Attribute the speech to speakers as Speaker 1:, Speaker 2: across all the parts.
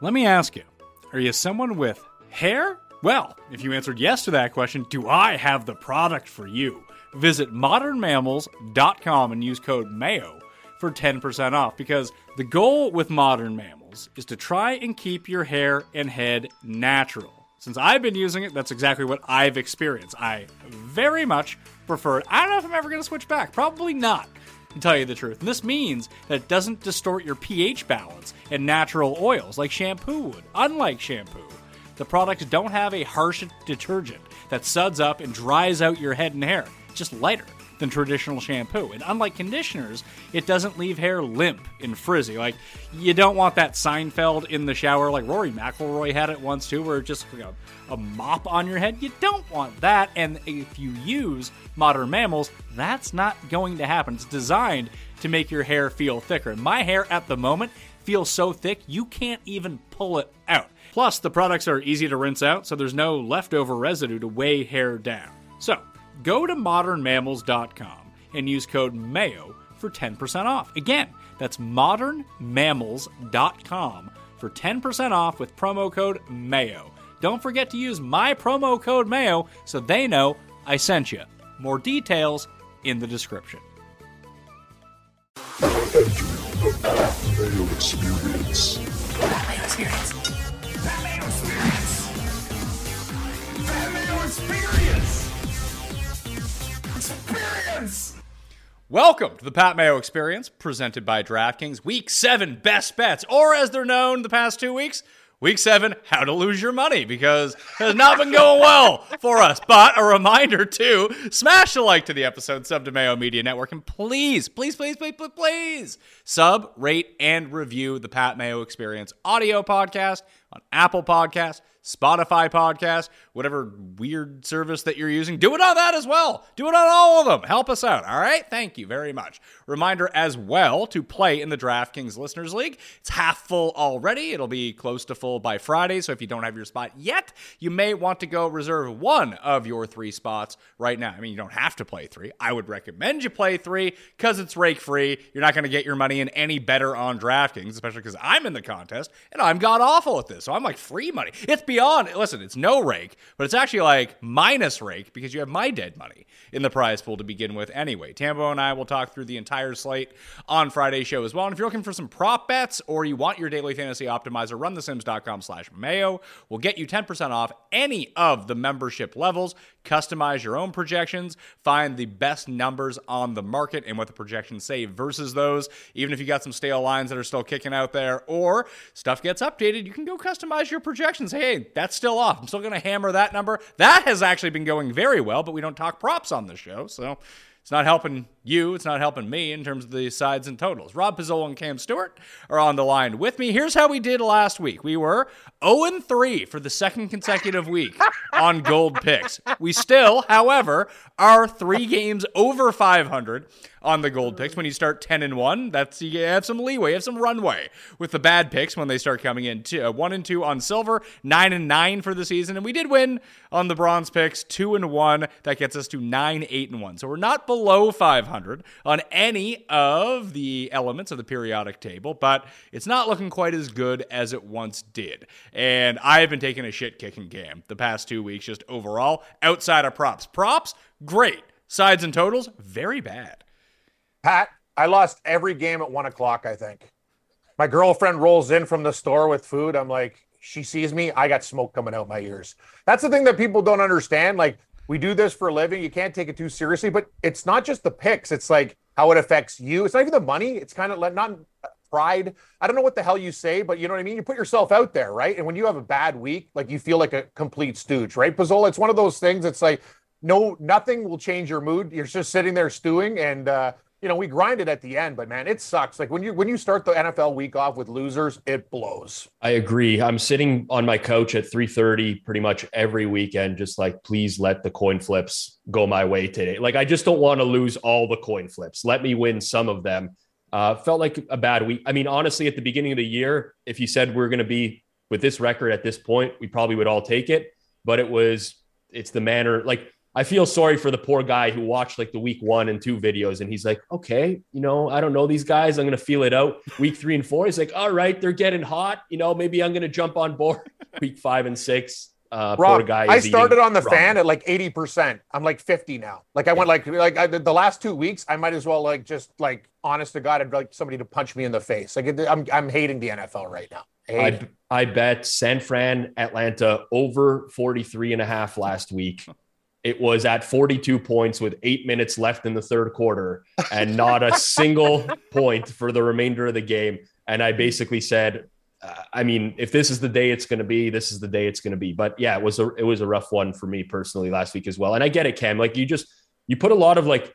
Speaker 1: Let me ask you are you someone with hair? Well, if you answered yes to that question, do I have the product for you? Visit modernmammals.com and use code MAYO for 10% off because the goal with Modern Mammals is to try and keep your hair and head natural. Since I've been using it, that's exactly what I've experienced. I very much prefer it. I don't know if I'm ever going to switch back. Probably not, to tell you the truth. And this means that it doesn't distort your pH balance and natural oils like shampoo would. Unlike shampoo, the products don't have a harsh detergent that suds up and dries out your head and hair. It's just lighter than traditional shampoo. And unlike conditioners, it doesn't leave hair limp and frizzy. Like, you don't want that Seinfeld in the shower, like Rory McIlroy had it once too, where it's just a, a mop on your head. You don't want that. And if you use modern mammals, that's not going to happen. It's designed to make your hair feel thicker. My hair at the moment feels so thick, you can't even pull it out. Plus, the products are easy to rinse out, so there's no leftover residue to weigh hair down. So, go to modernmammals.com and use code MAYO for 10% off. Again, that's modernmammals.com for 10% off with promo code MAYO. Don't forget to use my promo code MAYO so they know I sent you. More details in the description.
Speaker 2: Mayo Experience.
Speaker 3: Mayo Experience. Mayo Experience. Mayo Experience. Experience.
Speaker 1: Welcome to the Pat Mayo Experience, presented by DraftKings. Week 7 Best Bets, or as they're known the past two weeks, Week 7 How to Lose Your Money, because it has not been going well for us. But a reminder to smash the like to the episode, sub to Mayo Media Network, and please, please, please, please, please, please sub, rate, and review the Pat Mayo Experience audio podcast on Apple Podcasts, Spotify Podcast, whatever weird service that you're using. Do it on that as well. Do it on all of them. Help us out. All right. Thank you very much. Reminder as well to play in the DraftKings Listeners League. It's half full already. It'll be close to full by Friday. So if you don't have your spot yet, you may want to go reserve one of your three spots right now. I mean, you don't have to play three. I would recommend you play three because it's rake free. You're not going to get your money in any better on DraftKings, especially because I'm in the contest and I'm god awful at this. So I'm like free money. It's beyond, listen, it's no rake, but it's actually like minus rake because you have my dead money in the prize pool to begin with anyway. Tambo and I will talk through the entire slate on Friday's show as well. And if you're looking for some prop bets or you want your daily fantasy optimizer, run thesims.com slash mayo. will get you 10% off any of the membership levels. Customize your own projections, find the best numbers on the market and what the projections say versus those. Even if you got some stale lines that are still kicking out there or stuff gets updated, you can go customize your projections. Hey, that's still off. I'm still going to hammer that number. That has actually been going very well, but we don't talk props on the show. So it's not helping you. It's not helping me in terms of the sides and totals. Rob Pizzola and Cam Stewart are on the line with me. Here's how we did last week. We were 0 3 for the second consecutive week on gold picks. We still, however, are three games over 500 on the gold picks. When you start 10 and 1, that's you have some leeway, you have some runway with the bad picks when they start coming in. Two, uh, 1 and 2 on silver, 9 and 9 for the season, and we did win on the bronze picks, 2 and 1. That gets us to 9 8 and 1. So we're not below 500 on any of the elements of the periodic table, but it's not looking quite as good as it once did. And I have been taking a shit kicking game the past 2 weeks just overall outside of props. Props, great. Sides and totals, very bad.
Speaker 4: Pat, I lost every game at one o'clock, I think. My girlfriend rolls in from the store with food. I'm like, she sees me, I got smoke coming out my ears. That's the thing that people don't understand. Like, we do this for a living. You can't take it too seriously, but it's not just the picks, it's like how it affects you. It's not even the money. It's kind of not pride. I don't know what the hell you say, but you know what I mean? You put yourself out there, right? And when you have a bad week, like you feel like a complete stooge, right? Pizzola, it's one of those things. It's like, no, nothing will change your mood. You're just sitting there stewing and, uh, you know, we grinded at the end, but man, it sucks. Like when you when you start the NFL week off with losers, it blows.
Speaker 5: I agree. I'm sitting on my couch at 3:30 pretty much every weekend, just like please let the coin flips go my way today. Like I just don't want to lose all the coin flips. Let me win some of them. Uh, felt like a bad week. I mean, honestly, at the beginning of the year, if you said we're going to be with this record at this point, we probably would all take it. But it was it's the manner like I feel sorry for the poor guy who watched like the week one and two videos, and he's like, okay, you know, I don't know these guys. I'm gonna feel it out. Week three and four, he's like, all right, they're getting hot. You know, maybe I'm gonna jump on board. Week five and six, uh, poor
Speaker 4: Rob,
Speaker 5: guy.
Speaker 4: I started on the
Speaker 5: ramen.
Speaker 4: fan at like 80%. I'm like 50 now. Like I went like like I, the last two weeks, I might as well like just like honest to God, I'd like somebody to punch me in the face. Like it, I'm I'm hating the NFL right now. I it.
Speaker 5: I, I bet San Fran, Atlanta over 43 and a half last week. It was at 42 points with eight minutes left in the third quarter and not a single point for the remainder of the game. And I basically said, uh, I mean, if this is the day it's going to be, this is the day it's going to be. But yeah, it was a it was a rough one for me personally last week as well. And I get it, Cam. Like you just you put a lot of like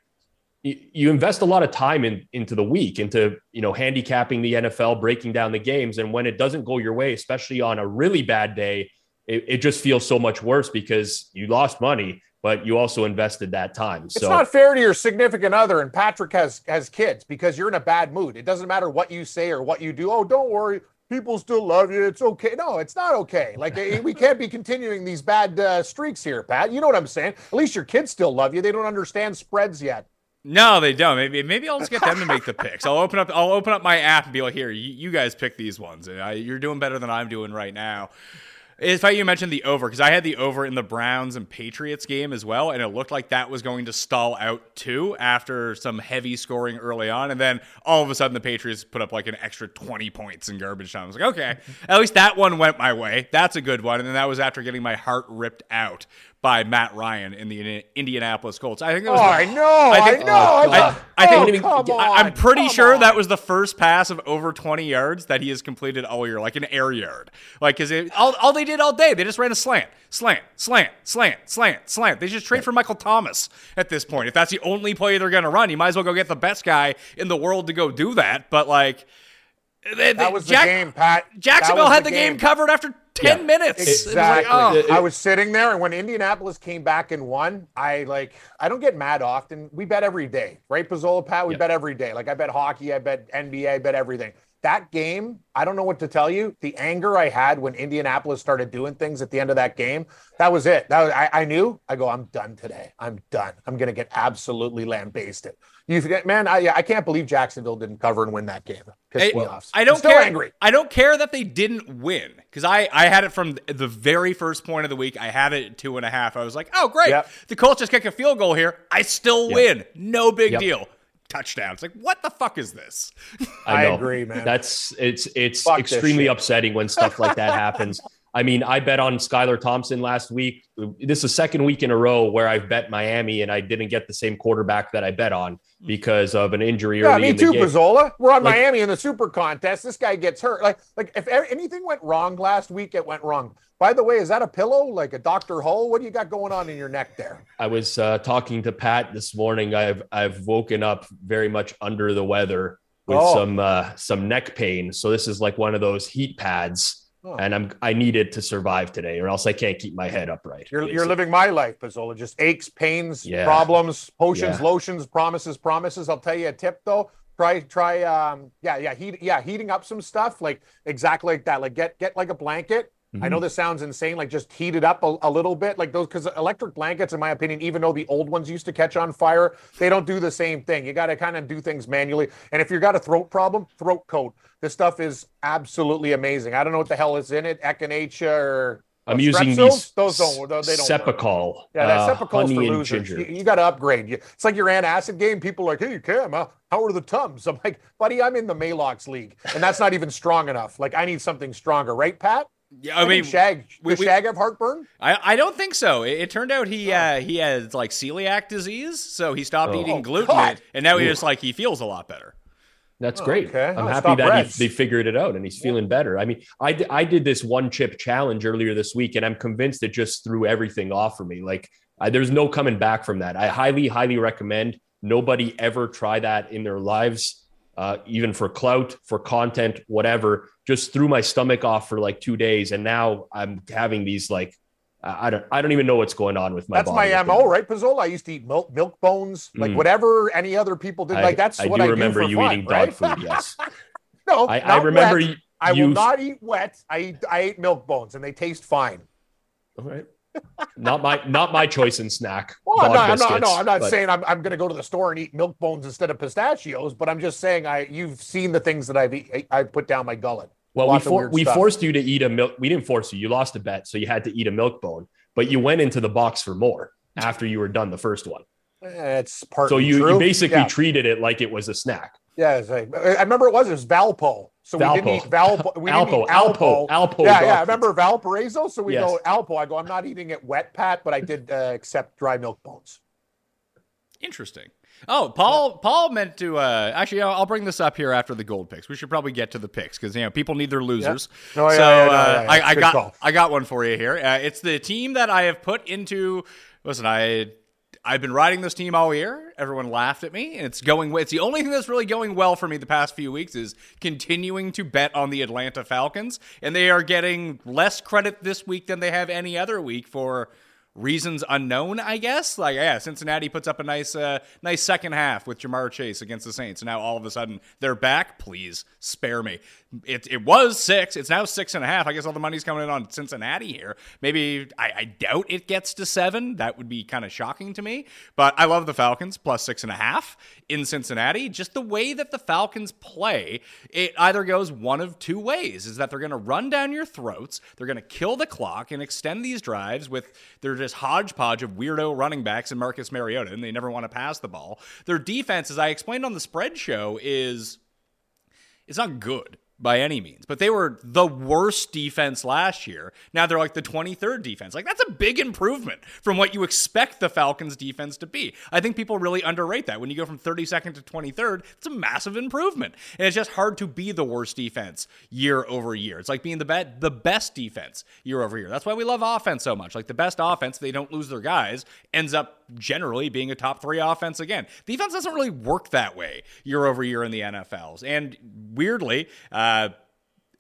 Speaker 5: you, you invest a lot of time in into the week into you know handicapping the NFL, breaking down the games, and when it doesn't go your way, especially on a really bad day, it, it just feels so much worse because you lost money, but you also invested that time.
Speaker 4: It's
Speaker 5: so
Speaker 4: not fair to your significant other, and Patrick has has kids because you're in a bad mood. It doesn't matter what you say or what you do. Oh, don't worry, people still love you. It's okay. No, it's not okay. Like eh, we can't be continuing these bad uh, streaks here, Pat. You know what I'm saying? At least your kids still love you. They don't understand spreads yet.
Speaker 1: No, they don't. Maybe maybe I'll just get them to make the picks. I'll open up I'll open up my app and be like, here, you, you guys pick these ones. I, you're doing better than I'm doing right now. In fact, you mentioned the over because I had the over in the Browns and Patriots game as well, and it looked like that was going to stall out too after some heavy scoring early on, and then all of a sudden the Patriots put up like an extra 20 points in garbage time. I was like, okay, at least that one went my way. That's a good one, and then that was after getting my heart ripped out by Matt Ryan in the Indianapolis Colts. I think that
Speaker 4: Oh,
Speaker 1: was. the-
Speaker 4: I oh, know. I,
Speaker 1: think-
Speaker 4: know.
Speaker 5: Oh,
Speaker 4: I,
Speaker 1: I think-
Speaker 4: oh, come
Speaker 1: I- I'm pretty sure that was the first pass of over 20 yards that he has completed all year, like an air yard. Like, because all, all they did all day, they just ran a slant, slant, slant, slant, slant, slant. They just trade for Michael Thomas at this point. If that's the only play they're going to run, you might as well go get the best guy in the world to go do that. But, like, they, they-
Speaker 4: That was the game, Pat.
Speaker 1: Jacksonville had the game. covered after 10
Speaker 5: Yeah.
Speaker 1: minutes. It was like,
Speaker 4: Exactly.
Speaker 1: oh.
Speaker 4: I was sitting there, and when Indianapolis came back and won, I like I don't get mad often. We bet every day, right, Pizzola, Pat? We
Speaker 5: Yeah.
Speaker 4: bet every day. Like I bet hockey, I bet NBA, I bet everything. That game, I don't know what to tell you. The anger I had when Indianapolis started doing things at the end of that game, that was it. That was, I, I knew. I go, I'm done today. I'm done. I'm gonna get absolutely lambasted. You forget, man. I I can't believe Jacksonville didn't cover and win that game. Pissed
Speaker 1: I,
Speaker 4: me off.
Speaker 1: I
Speaker 4: I'm
Speaker 1: don't
Speaker 4: still
Speaker 1: care.
Speaker 4: angry.
Speaker 1: I don't care that they didn't win because I, I had it from the very first point of the week. I had it at two and a half. I was like, oh great,
Speaker 4: Yep.
Speaker 1: the Colts just kick a field goal here. I still
Speaker 5: Yep.
Speaker 1: win. No big
Speaker 5: Yep.
Speaker 1: deal. Touchdown. It's like what the fuck is this?
Speaker 4: I
Speaker 5: know.
Speaker 4: agree, man.
Speaker 5: That's it's it's
Speaker 4: Fuck
Speaker 5: extremely upsetting when stuff like that happens. I mean, I bet on Skylar Thompson last week. This is the second week in a row where I've bet Miami and I didn't get the same quarterback that I bet on hmm. because of an injury
Speaker 4: Yeah,
Speaker 5: early
Speaker 4: me
Speaker 5: in
Speaker 4: too,
Speaker 5: game.
Speaker 4: Pizzola. We're on
Speaker 5: Like-
Speaker 4: Miami in the Super Contest. This guy gets hurt. Like, like if anything went wrong last week, it went wrong. By the way, is that a pillow, like a Doctor Hull? What do you got going on in your neck there?
Speaker 5: I was uh, talking to Pat this morning. I've I've woken up very much under the weather with
Speaker 4: Oh.
Speaker 5: some uh, some neck pain. So this is like one of those heat pads,
Speaker 4: Oh.
Speaker 5: and I'm I need it to survive today, or else I can't keep my head upright.
Speaker 4: You're, you're living my life, Pizzola. Just aches, pains,
Speaker 5: Yeah.
Speaker 4: problems, potions,
Speaker 5: Yeah.
Speaker 4: lotions, promises, promises. I'll tell you a tip though. Try, try, um, yeah, yeah, heat, yeah, heating up some stuff like exactly like that. Like get, get like a blanket. I know this sounds insane. Like just heat it up a, a little bit, like those, because electric blankets, in my opinion, even though the old ones used to catch on fire, they don't do the same thing. You got to kind of do things manually. And if you've got a throat problem, throat coat. This stuff is absolutely amazing. I don't know what the hell is in it, echinacea or
Speaker 5: I'm
Speaker 4: uh,
Speaker 5: using these.
Speaker 4: Those don't. They don't. work. Yeah, that
Speaker 5: uh, honey
Speaker 4: for
Speaker 5: and
Speaker 4: losers.
Speaker 5: ginger.
Speaker 4: You, got to upgrade. You- It's like your antacid game. People are like, hey, Cam, how, how are the Tums? I'm like, buddy, I'm in the Maalox league, and that's not even strong enough. Like, I need something stronger, right, Pat?
Speaker 1: Yeah, I mean,
Speaker 4: think Shag,
Speaker 1: we-
Speaker 4: does
Speaker 1: we-
Speaker 4: Shag have heartburn?
Speaker 1: I, I don't think so. It, it turned out he uh, he has like celiac disease, so he stopped
Speaker 5: Oh.
Speaker 1: eating
Speaker 4: Oh,
Speaker 1: gluten,
Speaker 4: God.
Speaker 1: and now he just like he feels a lot better.
Speaker 5: That's
Speaker 4: Oh,
Speaker 5: great.
Speaker 4: okay.
Speaker 5: I'm
Speaker 4: Oh,
Speaker 5: happy
Speaker 4: stop
Speaker 5: that he, they figured it out and he's feeling better. I mean, I, I did this one chip challenge earlier this week and I'm convinced it just threw everything off for me. Like, I, there's no coming back from that. I highly, highly recommend nobody ever try that in their lives, uh, even for clout, for content, whatever. Just threw my stomach off for like two days. And now I'm having these like, I don't, I don't even know what's going on with my
Speaker 4: That's
Speaker 5: body.
Speaker 4: my MO, right, Pizzola? I used to eat milk, milk bones, like
Speaker 5: Mm.
Speaker 4: whatever any other people did.
Speaker 5: I,
Speaker 4: like, that's
Speaker 5: I
Speaker 4: what
Speaker 5: do
Speaker 4: I
Speaker 5: remember
Speaker 4: do
Speaker 5: you
Speaker 4: fun,
Speaker 5: eating
Speaker 4: right?
Speaker 5: dog food. Yes.
Speaker 4: no,
Speaker 5: I, I remember
Speaker 4: wet.
Speaker 5: you.
Speaker 4: I will not eat wet. I eat, I ate milk bones, and they taste fine.
Speaker 5: All right. Not my not my choice in snack.
Speaker 4: Well, I'm not, I'm not, no, I'm not
Speaker 5: but-
Speaker 4: saying I'm, I'm going to go to the store and eat milk bones instead of pistachios, but I'm just saying I you've seen the things that I've eat, I put down my gullet.
Speaker 5: Well, we
Speaker 4: Lots of
Speaker 5: for, we
Speaker 4: stuff.
Speaker 5: forced you to eat a milk. We didn't force you. You lost a bet, so you had to eat a milk bone. But you went into the box for more after you were done the first one.
Speaker 4: Eh, It's part.
Speaker 5: So you, you basically
Speaker 4: yeah,
Speaker 5: treated it like it was a snack.
Speaker 4: yeah. It's like, I remember it was it was Valpo, so we didn't eat Valpo. We didn't
Speaker 5: Alpo,
Speaker 4: eat
Speaker 5: Alpo, Alpo.
Speaker 4: Yeah, yeah. I remember Valparaiso. So we
Speaker 5: Yes.
Speaker 4: go Alpo. I go. I'm not eating it wet, Pat, but I did uh, accept dry milk bones.
Speaker 1: Interesting. Oh, Paul. Paul meant to. Uh, actually, I'll, bring this up here after the gold picks. We should probably get to the picks because you know people need their losers.
Speaker 4: No, yeah,
Speaker 1: so
Speaker 4: yeah,
Speaker 1: uh,
Speaker 4: yeah, yeah.
Speaker 1: I, I got
Speaker 4: call.
Speaker 1: I got one for you here. Uh, it's the team that I have put into. Listen, I I've been riding this team all year. Everyone laughed at me, and it's going. It's the only thing that's really going well for me the past few weeks is continuing to bet on the Atlanta Falcons, and they are getting less credit this week than they have any other week for reasons unknown, I guess. Like, yeah, Cincinnati puts up a nice, uh, nice second half with Ja'Marr Chase against the Saints. And now all of a sudden they're back. Please spare me. It, it was six. It's now six and a half. I guess all the money's coming in on Cincinnati here. Maybe I, I doubt it gets to seven. That would be kind of shocking to me. But I love the Falcons plus six and a half in Cincinnati. Just the way that the Falcons play, it either goes one of two ways: is that they're going to run down your throats, they're going to kill the clock and extend these drives with their hodgepodge of weirdo running backs and Marcus Mariota, and they never want to pass the ball. Their defense, as I explained on the spread show, is it's not good by any means, but they were the worst defense last year. Now they're like the 23rd defense. Like that's a big improvement from what you expect the Falcons defense to be. I think people really underrate that. When you go from 32nd to 23rd, it's a massive improvement. And it's just hard to be the worst defense year over year. It's like being the be- the best defense year over year. That's why we love offense so much. Like the best offense, they don't lose their guys, ends up generally being a top 3 offense again. Defense doesn't really work that way year over year in the NFLs. And weirdly, uh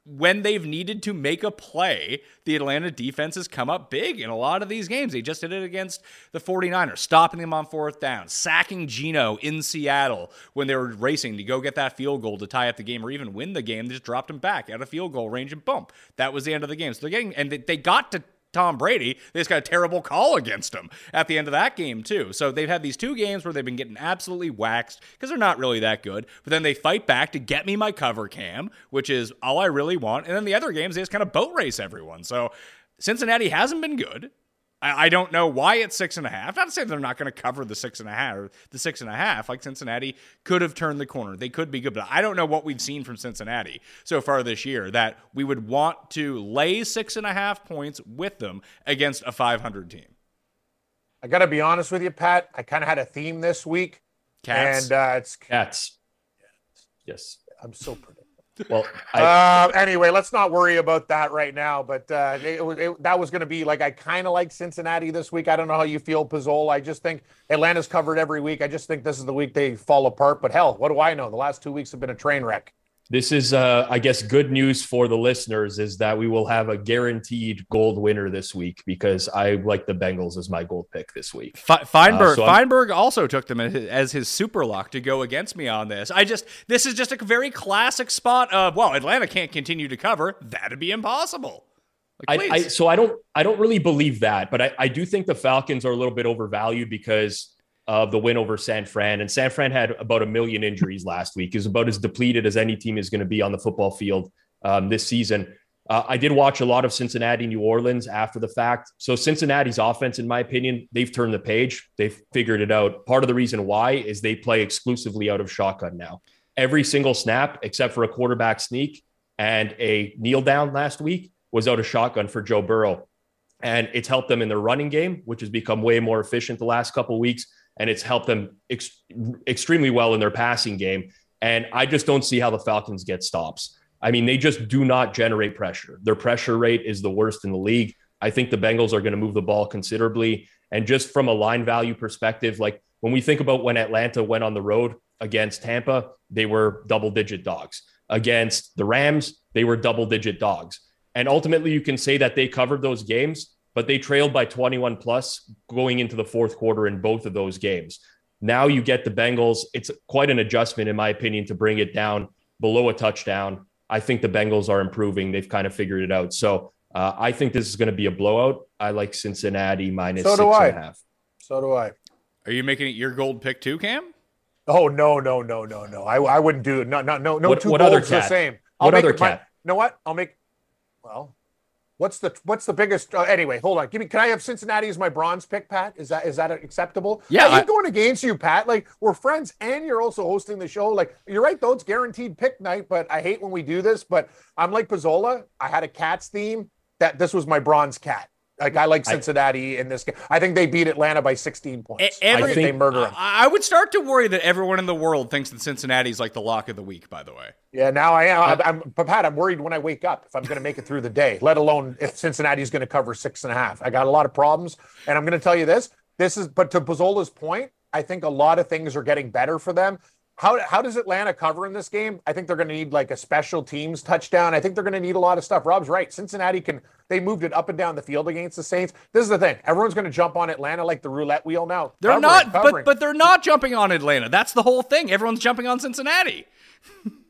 Speaker 1: when they've needed to make a play, the Atlanta defense has come up big in a lot of these games. They just did it against the 49ers, stopping them on fourth down, sacking Geno in Seattle when they were racing to go get that field goal to tie up the game or even win the game. They just dropped him back at a field goal range and boom. That was the end of the game. So they're getting, and they got to Tom Brady. They just got a terrible call against him at the end of that game, too. So they've had these two games where they've been getting absolutely waxed because they're not really that good. But then they fight back to get me my cover cam, which is all I really want. And then the other games, they just kind of boat race everyone. So Cincinnati hasn't been good. I, I don't know why it's six and a half. Not to say they're not going to cover the six and a half or the six and a half. Like Cincinnati could have turned the corner. They could be good, but I don't know what we've seen from Cincinnati so far this year that we would want to lay six and a half points with them against a 500 team.
Speaker 4: I got to be honest with you, Pat. I kind of had a theme this week,
Speaker 1: Cats.
Speaker 4: and uh, it's
Speaker 5: Cats. Yes.
Speaker 4: I'm so predictable.
Speaker 5: Well, I,
Speaker 4: Uh, anyway, let's not worry about that right now. But uh, it, it, that was going to be like I kind of like Cincinnati this week. I don't know how you feel, Pizzol. I just think Atlanta's covered every week. I just think this is the week they fall apart. But hell, what do I know? The last two weeks have been a train wreck.
Speaker 5: This is, uh, I guess, good news for the listeners is that we will have a guaranteed gold winner this week because I like the Bengals as my gold pick this week.
Speaker 1: Fe- Feinberg,
Speaker 5: Uh, so I'm-
Speaker 1: Feinberg also took them as his, as his super lock to go against me on this. I just this is just a very classic spot of well, Atlanta can't continue to cover. That'd be impossible. Like,
Speaker 5: I, I so I don't I don't really believe that, but I, I do think the Falcons are a little bit overvalued because of the win over San Fran. And San Fran had about a million injuries last week. Is about as depleted as any team is going to be on the football field um, this season. Uh, I did watch a lot of Cincinnati, New Orleans after the fact. So Cincinnati's offense, in my opinion, they've turned the page. They've figured it out. Part of the reason why is they play exclusively out of shotgun now. Every single snap, except for a quarterback sneak and a kneel down last week, was out of shotgun for Joe Burrow. And it's helped them in their running game, which has become way more efficient the last couple weeks. And it's helped them ex- extremely well in their passing game. And I just don't see how the Falcons get stops. I mean, they just do not generate pressure. Their pressure rate is the worst in the league. I think the Bengals are going to move the ball considerably. And just from a line value perspective, like when we think about when Atlanta went on the road against Tampa, they were double digit dogs. Against the Rams, they were double digit dogs. And ultimately, you can say that they covered those games, but they trailed by 21 plus going into the fourth quarter in both of those games. Now you get the Bengals. It's quite an adjustment, in my opinion, to bring it down below a touchdown. I think the Bengals are improving. They've kind of figured it out. So Uh, I think this is going to be a blowout. I like Cincinnati minus
Speaker 4: So
Speaker 5: six
Speaker 4: do
Speaker 5: and
Speaker 4: I.
Speaker 5: a half.
Speaker 4: So do I.
Speaker 1: Are you making it your gold pick too, Cam?
Speaker 4: Oh no, no, no, no, no. I, I wouldn't do it. No, no, no, no
Speaker 5: What-
Speaker 4: two
Speaker 5: what other
Speaker 4: golds the
Speaker 5: cat?
Speaker 4: same.
Speaker 5: What
Speaker 4: make
Speaker 5: other
Speaker 4: it my-
Speaker 5: cat?
Speaker 4: you know what? I'll make well, what's the what's the biggest uh, anyway, hold on. Give me can I have Cincinnati as my bronze pick, Pat? Is that is that acceptable?
Speaker 1: Yeah,
Speaker 4: I
Speaker 1: I-
Speaker 4: keep going against you, Pat. Like we're friends and you're also hosting the show. Like you're right though, it's guaranteed pick night, but I hate when we do this. But I'm like Pizzola. I had a cats theme. That this was my bronze cat. Like I like
Speaker 5: I-
Speaker 4: Cincinnati in this game. I think they beat Atlanta by 16 points.
Speaker 1: Every,
Speaker 4: I think they murder them.
Speaker 1: I, I would start to worry that everyone in the world thinks that Cincinnati's like the lock of the week. By the way,
Speaker 4: Yeah, now I am. I'm, I'm, but Pat, I'm worried when I wake up if I'm going to make it through the day, let alone if Cincinnati's going to cover six and a half. I got a lot of problems. And I'm going to tell you this this is, but to Pizzola's point, I think a lot of things are getting better for them. How, how does Atlanta cover in this game? I think they're going to need like a special teams touchdown. I think they're going to need a lot of stuff. Rob's right. Cincinnati can, they moved it up and down the field against the Saints. This is the thing. Everyone's going to jump on Atlanta like the roulette wheel now.
Speaker 1: they're
Speaker 4: Covering,
Speaker 1: not. But but they're not jumping on Atlanta. That's the whole thing. Everyone's jumping on Cincinnati.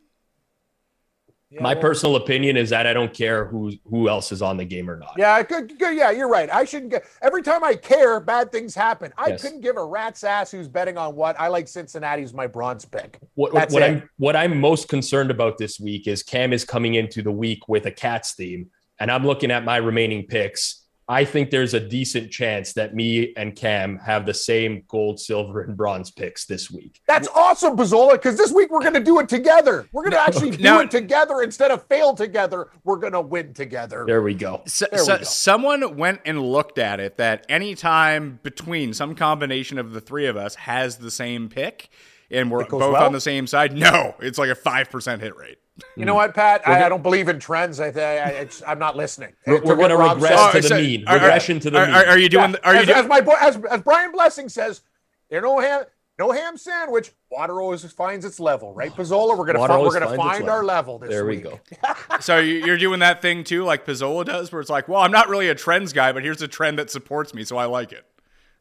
Speaker 4: Yeah,
Speaker 5: My
Speaker 4: well-
Speaker 5: personal opinion is that I don't care who who else is on the game or not.
Speaker 4: Yeah, good, good. Yeah, you're right. I shouldn't get every time I care, bad things happen. I
Speaker 5: Yes.
Speaker 4: couldn't give a rat's ass who's betting on what. I like Cincinnati's my bronze pick.
Speaker 5: What,
Speaker 4: That's
Speaker 5: what
Speaker 4: it.
Speaker 5: I'm what I'm most concerned about this week is Cam is coming into the week with a Cats theme, and I'm looking at my remaining picks. I think there's a decent chance that me and Cam have the same gold, silver, and bronze picks this week.
Speaker 4: That's awesome, Pizzola, because this week we're going to do it together. We're going to actually do
Speaker 1: no.
Speaker 4: it together instead of fail together. We're going to win together.
Speaker 5: There we go.
Speaker 1: So,
Speaker 4: There we go.
Speaker 1: someone went and looked at it that any time between some combination of the three of us has the same pick and we're both
Speaker 4: well?
Speaker 1: on the same side. No, it's like a 5% hit rate.
Speaker 4: You know what, Pat? I, I don't believe in trends. I, I, it's, I'm not listening.
Speaker 5: We're, we're going to
Speaker 4: Rob
Speaker 5: regress
Speaker 4: said-
Speaker 5: to the
Speaker 1: oh,
Speaker 5: mean.
Speaker 1: are- are-
Speaker 5: Regression to the
Speaker 1: Are,
Speaker 5: mean.
Speaker 1: are, are you doing?
Speaker 4: Yeah,
Speaker 1: Are you
Speaker 4: as,
Speaker 1: doing?
Speaker 4: as my boy, as, as Brian Blessing says, there no ham, no ham sandwich. Water always finds its level, right, oh, Pizzola? We're gonna
Speaker 5: Water
Speaker 4: find, we're gonna find our
Speaker 5: level.
Speaker 4: level this
Speaker 5: there we
Speaker 4: week.
Speaker 5: go.
Speaker 1: So you- you're doing that thing too, like Pizzola does, where it's like, well, I'm not really a trends guy, but here's a trend that supports me, so I like it.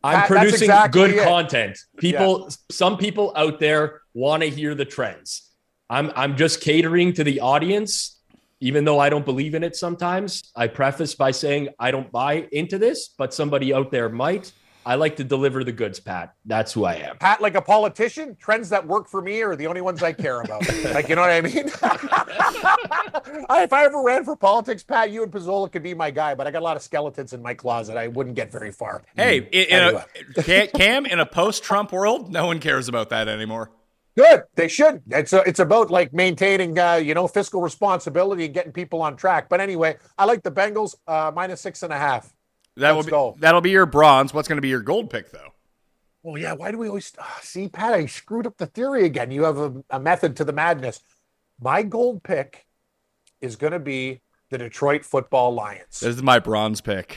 Speaker 5: I'm
Speaker 4: That-
Speaker 5: producing
Speaker 4: exactly
Speaker 5: good
Speaker 4: it.
Speaker 5: content. People, some people out there want to hear the trends. I'm, I'm just catering to the audience, even though I don't believe in it sometimes. I preface by saying I don't buy into this, but somebody out there might. I like to deliver the goods, Pat. That's who I am.
Speaker 4: Pat, like a politician, trends that work for me are the only ones I care about. like, you know what I mean? I, if I ever ran for politics, Pat, you and Pizzola could be my guy, but I got a lot of skeletons in my closet. I wouldn't get very far.
Speaker 1: Hey, mm. in, in
Speaker 4: Anyway.
Speaker 1: a, Cam- Cam, in a post-Trump world, no one cares about that anymore.
Speaker 4: Good. They should. It's a, it's about like maintaining, uh, you know, fiscal responsibility and getting people on track. But anyway, I like the Bengals uh, minus six and a half.
Speaker 1: That
Speaker 4: Let's
Speaker 1: will
Speaker 4: go.
Speaker 1: be that'll be your bronze. What's going to be your gold pick though?
Speaker 4: Well, yeah. Why do we always ah, see, Pat? I screwed up the theory again. You have a, a method to the madness. My gold pick is going to be the Detroit Football Lions.
Speaker 1: This is my bronze pick.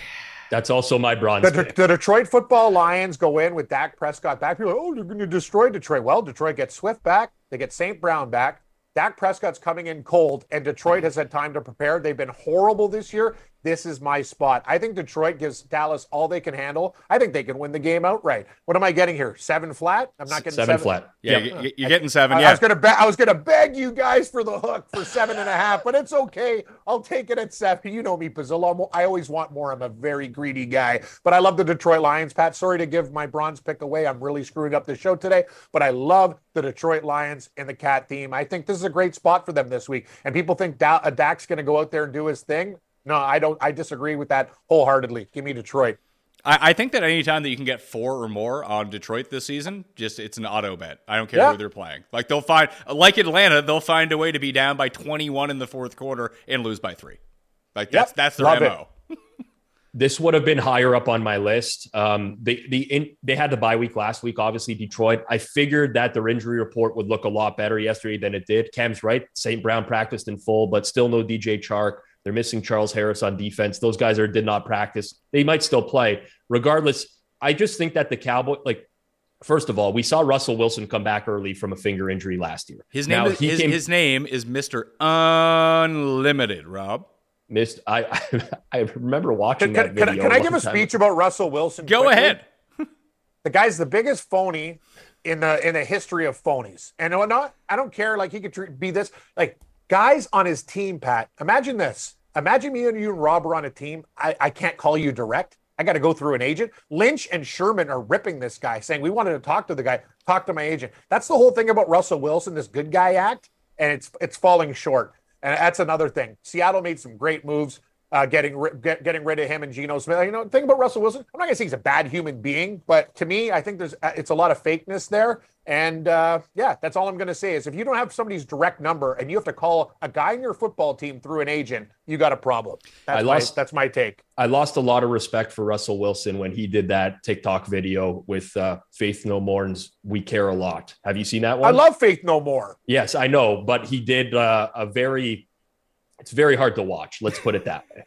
Speaker 5: That's also my bronze.
Speaker 4: The, the Detroit Football Lions go in with Dak Prescott back. People are, oh, they're going to destroy Detroit. Well, Detroit gets Swift back. They get St. Brown back. Dak Prescott's coming in cold, and Detroit has had time to prepare. They've been horrible this year. This is my spot. I think Detroit gives Dallas all they can handle. I think they can win the game outright. What am I getting here? Seven flat? I'm not getting
Speaker 5: seven,
Speaker 4: seven,
Speaker 5: flat.
Speaker 1: Yeah,
Speaker 5: Yep.
Speaker 1: you- you're getting seven.
Speaker 4: I, I
Speaker 1: Yeah,
Speaker 4: was gonna bet. I was gonna beg you guys for the hook for seven and a half, but it's okay. I'll take it at seven. You know me, Pizzillo. I'm- always want more. I'm a very greedy guy, but I love the Detroit Lions. Pat, sorry to give my bronze pick away. I'm really screwing up the show today, but I love the Detroit Lions and the Cat team. I think this is a great spot for them this week. And people think da- uh, Dak's going to go out there and do his thing. No, I don't. I disagree with that wholeheartedly. Give me Detroit.
Speaker 1: I, I think that any time that you can get four or more on Detroit this season, just it's an auto bet. I don't care
Speaker 4: Yeah.
Speaker 1: who they're playing. Like they'll find, like Atlanta, they'll find a way to be down by 21 in the fourth quarter and lose by three. Like that's
Speaker 4: Yep.
Speaker 1: that's their
Speaker 4: Love
Speaker 1: mo.
Speaker 5: this would have been higher up on my list. Um, they the in, they had the bye week last week. Obviously, Detroit. I figured that their injury report would look a lot better yesterday than it did. Cam's right. St. Brown practiced in full, but still no DJ Chark. They're missing Charles Harris on defense. Those guys are did not practice. They might still play. Regardless, I just think that the Cowboy like. First of all, we saw Russell Wilson come back early from a finger injury last year.
Speaker 1: His name
Speaker 5: Now,
Speaker 1: is his,
Speaker 5: came-
Speaker 1: his name is Mister Unlimited. Rob,
Speaker 5: missed. I I remember watching
Speaker 4: Can,
Speaker 5: that
Speaker 4: can,
Speaker 5: video.
Speaker 4: can I
Speaker 5: long
Speaker 4: give a speech
Speaker 5: ago.
Speaker 4: about Russell Wilson?
Speaker 1: go
Speaker 4: quickly?
Speaker 1: ahead.
Speaker 4: The guy's the biggest phony in the in the history of phonies. And what not? I don't care. Like he could tr- be this. Like guys on his team, Pat. Imagine this. Imagine me and you and Rob are on a team. I, I can't call you direct. I got to go through an agent. Lynch and Sherman are ripping this guy, saying, We wanted to talk to the guy, talk to my agent. That's the whole thing about Russell Wilson, this good guy act, and it's it's falling short. And that's another thing. Seattle made some great moves, uh, getting get, getting rid of him and Geno Smith. You know, the thing about Russell Wilson, I'm not gonna say he's a bad human being, but to me, I think there's uh, it's a lot of fakeness there. And uh, yeah, that's all I'm gonna say is if you don't have somebody's direct number and you have to call a guy in your football team through an agent, you got a problem. That's
Speaker 5: I
Speaker 4: my,
Speaker 5: lost-
Speaker 4: that's my take.
Speaker 5: I lost a lot of respect for Russell Wilson when he did that TikTok video with uh, Faith No More's "We Care a Lot." Have you seen that one?
Speaker 4: I love Faith No More.
Speaker 5: Yes, I know, but he did uh, a very. It's very hard to watch. Let's put it that way.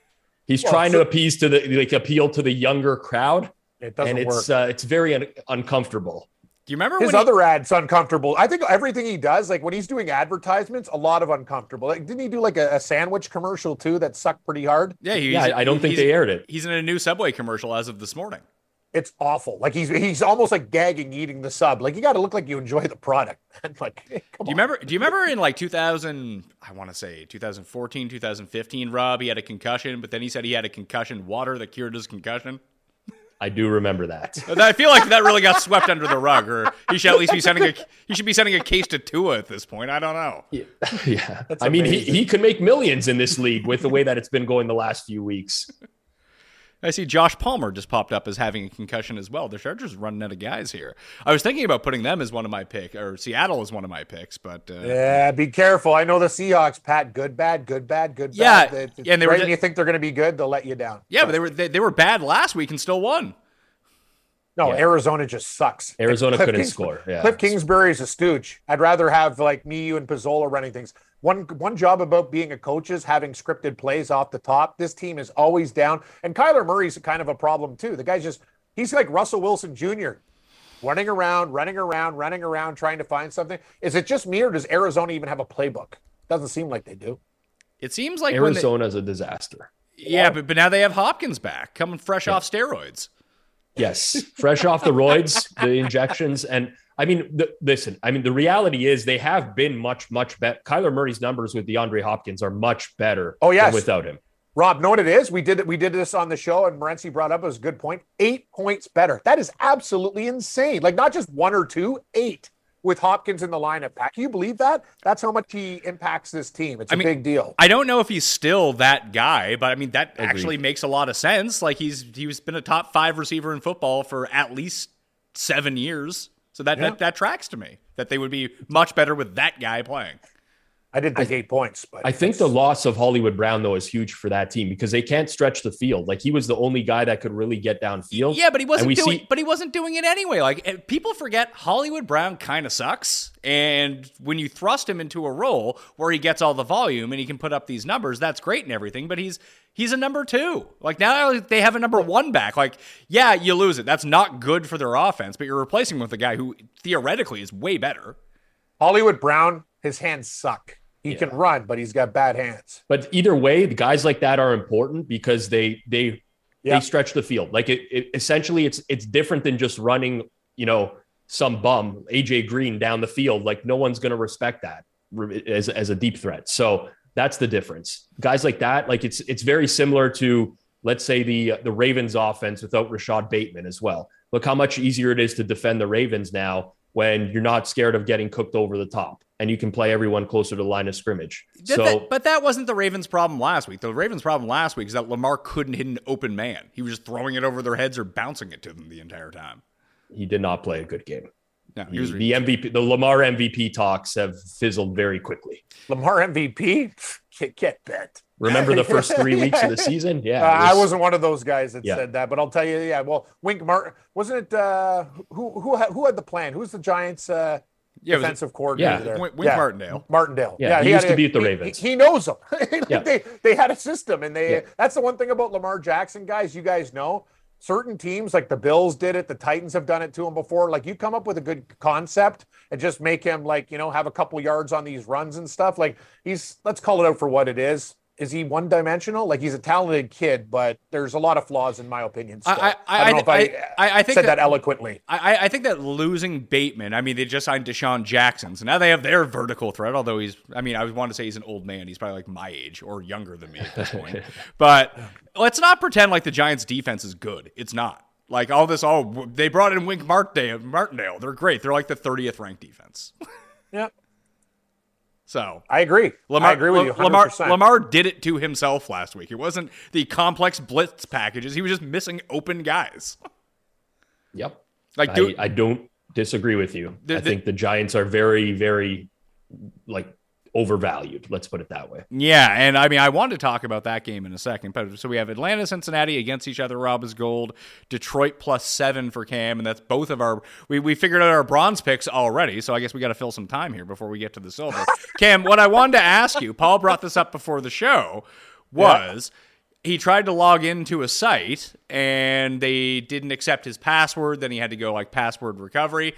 Speaker 5: He's
Speaker 4: Well,
Speaker 5: trying to appease to the like appeal to the younger crowd,
Speaker 4: It doesn't
Speaker 5: and it's
Speaker 4: work.
Speaker 5: uh, it's very un- uncomfortable.
Speaker 1: Do you remember
Speaker 4: His
Speaker 1: when he-
Speaker 4: other ads uncomfortable. I think everything he does, like when he's doing advertisements, a lot of uncomfortable. Like, didn't he do like a, a sandwich commercial too that sucked pretty hard?
Speaker 1: Yeah, he's,
Speaker 5: Yeah, I, I don't think they aired it.
Speaker 1: He's in a new Subway commercial as of this morning.
Speaker 4: It's awful. Like he's he's almost like gagging eating the sub. Like you got to look like you enjoy the product. Like, hey, come
Speaker 1: Do you
Speaker 4: on.
Speaker 1: remember? Do you remember in like 2000? I want to say 2014, 2015. Rob, he had a concussion, but then he said he had a concussion water that cured his concussion.
Speaker 5: I do remember that.
Speaker 1: I feel like that really got swept under the rug, or he should at least be sending a he should be sending a case to Tua at this point. I don't know.
Speaker 5: yeah, I mean, he,
Speaker 4: amazing.
Speaker 5: he could make millions in this league with the way that it's been going the last few weeks.
Speaker 1: I see Josh Palmer just popped up as having a concussion as well. The Chargers are running out of guys here. I was thinking about putting them as one of my pick, or Seattle as one of my picks, but uh,
Speaker 4: Yeah, be careful. I know the Seahawks, Pat. Good, bad, good, bad, good,
Speaker 1: Yeah,
Speaker 4: bad. They-
Speaker 1: yeah, and they were
Speaker 4: right
Speaker 1: ju-
Speaker 4: when you think they're going to be good, they'll let you down.
Speaker 1: yeah, but they were they, they were bad last week and still won.
Speaker 4: No,
Speaker 5: Yeah.
Speaker 4: Arizona just sucks.
Speaker 5: Arizona
Speaker 4: Cliff
Speaker 5: couldn't
Speaker 4: Kings-
Speaker 5: score. Yeah.
Speaker 4: Cliff Kingsbury is a stooge. I'd rather have like me, you, and Pizzola running things. One one job about being a coach is having scripted plays off the top. This team is always down, and Kyler Murray's kind of a problem too. The guy's just he's like Russell Wilson Jr. Running around, running around, running around, trying to find something. Is it just me, or does Arizona even have a playbook? Doesn't seem like they do.
Speaker 1: It seems like when they,
Speaker 5: Arizona's a disaster.
Speaker 1: yeah, but, but now they have Hopkins back, coming fresh off steroids.
Speaker 5: Yes, fresh off the roids, the injections, and I mean, the, listen. I mean, the reality is they have been much, much better. Kyler Murray's numbers with DeAndre Hopkins are much better.
Speaker 4: Oh,
Speaker 5: than
Speaker 4: yes.
Speaker 5: without him.
Speaker 4: Rob, know what it is? We did it. We did this on the show, and Morency brought up it was a good point. Eight points better. That is absolutely insane. Like not just one or two, eight with Hopkins in the lineup. Pat, can you believe that? That's how much he impacts this team. It's a
Speaker 1: I mean,
Speaker 4: big deal.
Speaker 1: I don't know if he's still that guy, but I mean that
Speaker 5: Agreed.
Speaker 1: actually makes a lot of sense. Like he's he's been a top five receiver in football for at least seven years, so that
Speaker 4: Yeah.
Speaker 1: that, that tracks to me that they would be much better with that guy playing.
Speaker 4: I didn't think eight points, but
Speaker 5: I think the loss of Hollywood Brown though is huge for that team because they can't stretch the field. Like he was the only guy that could really get downfield.
Speaker 1: Yeah, but he wasn't doing.
Speaker 5: see-
Speaker 1: but he wasn't doing it anyway. Like eh, people forget, Hollywood Brown kind of sucks. And when you thrust him into a role where he gets all the volume and he can put up these numbers, that's great and everything. But he's he's a number two. Like now they have a number one back. Like yeah, you lose it. That's not good for their offense. But you're replacing him with a guy who theoretically is way better.
Speaker 4: Hollywood Brown, his hands suck. He can run, but he's got bad hands.
Speaker 5: But either way, the guys like that are important because they they
Speaker 4: Yeah.
Speaker 5: they stretch the field. Like it, it essentially it's it's different than just running, you know, some bum AJ Green down the field. Like no one's going to respect that as as a deep threat. So that's the difference. Guys like that, like it's it's very similar to let's say the the Ravens offense without Rashod Bateman as well. Look how much easier it is to defend the Ravens now when you're not scared of getting cooked over the top and you can play everyone closer to the line of scrimmage.
Speaker 1: That-
Speaker 5: So
Speaker 1: that- but that wasn't the Ravens' problem last week. The Ravens' problem last week is that Lamar couldn't hit an open man. He was just throwing it over their heads or bouncing it to them the entire time.
Speaker 5: he did not play a good game.
Speaker 1: No, he
Speaker 5: The,
Speaker 1: was
Speaker 5: the MVP, the Lamar MVP talks have fizzled very quickly.
Speaker 4: Lamar MVP, get, get bent.
Speaker 5: Remember the first three weeks of the season? Yeah,
Speaker 4: Uh, I
Speaker 5: was-
Speaker 4: wasn't one of those guys that
Speaker 5: Yeah.
Speaker 4: said that, but I'll tell you, yeah. Well, Wink Martin wasn't it? Uh, who who had, who had the plan? Who's the Giants' uh,
Speaker 1: Yeah, it
Speaker 4: defensive coordinator
Speaker 5: Yeah.
Speaker 4: there?
Speaker 1: Wink- Wink Martindale.
Speaker 4: Martindale.
Speaker 5: Yeah, he
Speaker 4: had
Speaker 5: used to
Speaker 4: a-
Speaker 5: be at the Ravens.
Speaker 4: He, he knows them. Like,
Speaker 5: Yeah.
Speaker 4: They they had a system, and they
Speaker 5: Yeah.
Speaker 4: that's the one thing about Lamar Jackson, guys. You guys know certain teams like the Bills did it, the Titans have done it to him before. Like you come up with a good concept and just make him like you know have a couple yards on these runs and stuff. Like he's let's call it out for what it is. Is he one dimensional? Like he's a talented kid, but there's a lot of flaws in my opinion. Still.
Speaker 1: I- I-
Speaker 4: don't know if I,
Speaker 1: I- I think
Speaker 4: said
Speaker 1: that-
Speaker 4: that, eloquently.
Speaker 1: I, I- I think that losing Bateman, I mean, they just signed DeSean Jackson, so now they have their vertical threat. Although he's, I mean, I would want to say he's an old man. He's probably like my age or younger than me at this point. but let's not pretend like the Giants' defense is good. It's not. Like all this, all they brought in Wink Martindale. Martindale. They're great. They're like the 30th ranked defense.
Speaker 4: Yeah,
Speaker 1: So
Speaker 4: I agree.
Speaker 1: Lamar,
Speaker 4: I agree with you. 100%.
Speaker 1: Lamar, Lamar did it to himself last week. It wasn't the complex blitz packages. He was just missing open guys.
Speaker 5: Yep.
Speaker 1: Like,
Speaker 5: I,
Speaker 1: dude,
Speaker 5: I don't disagree with you.
Speaker 1: The-
Speaker 5: I think the Giants are very, very like overvalued. Let's put it that way.
Speaker 1: Yeah, and I mean, I wanted to talk about that game in a second. But so we have Atlanta, Cincinnati against each other. Rob is gold. Detroit plus seven for Cam, and that's both of our. We, we figured out our bronze picks already, so I guess we got to fill some time here before we get to the silver. Cam, what I wanted to ask you, Paul brought this up before the show, was. He tried to log into a site and they didn't accept his password. Then he had to go like password recovery.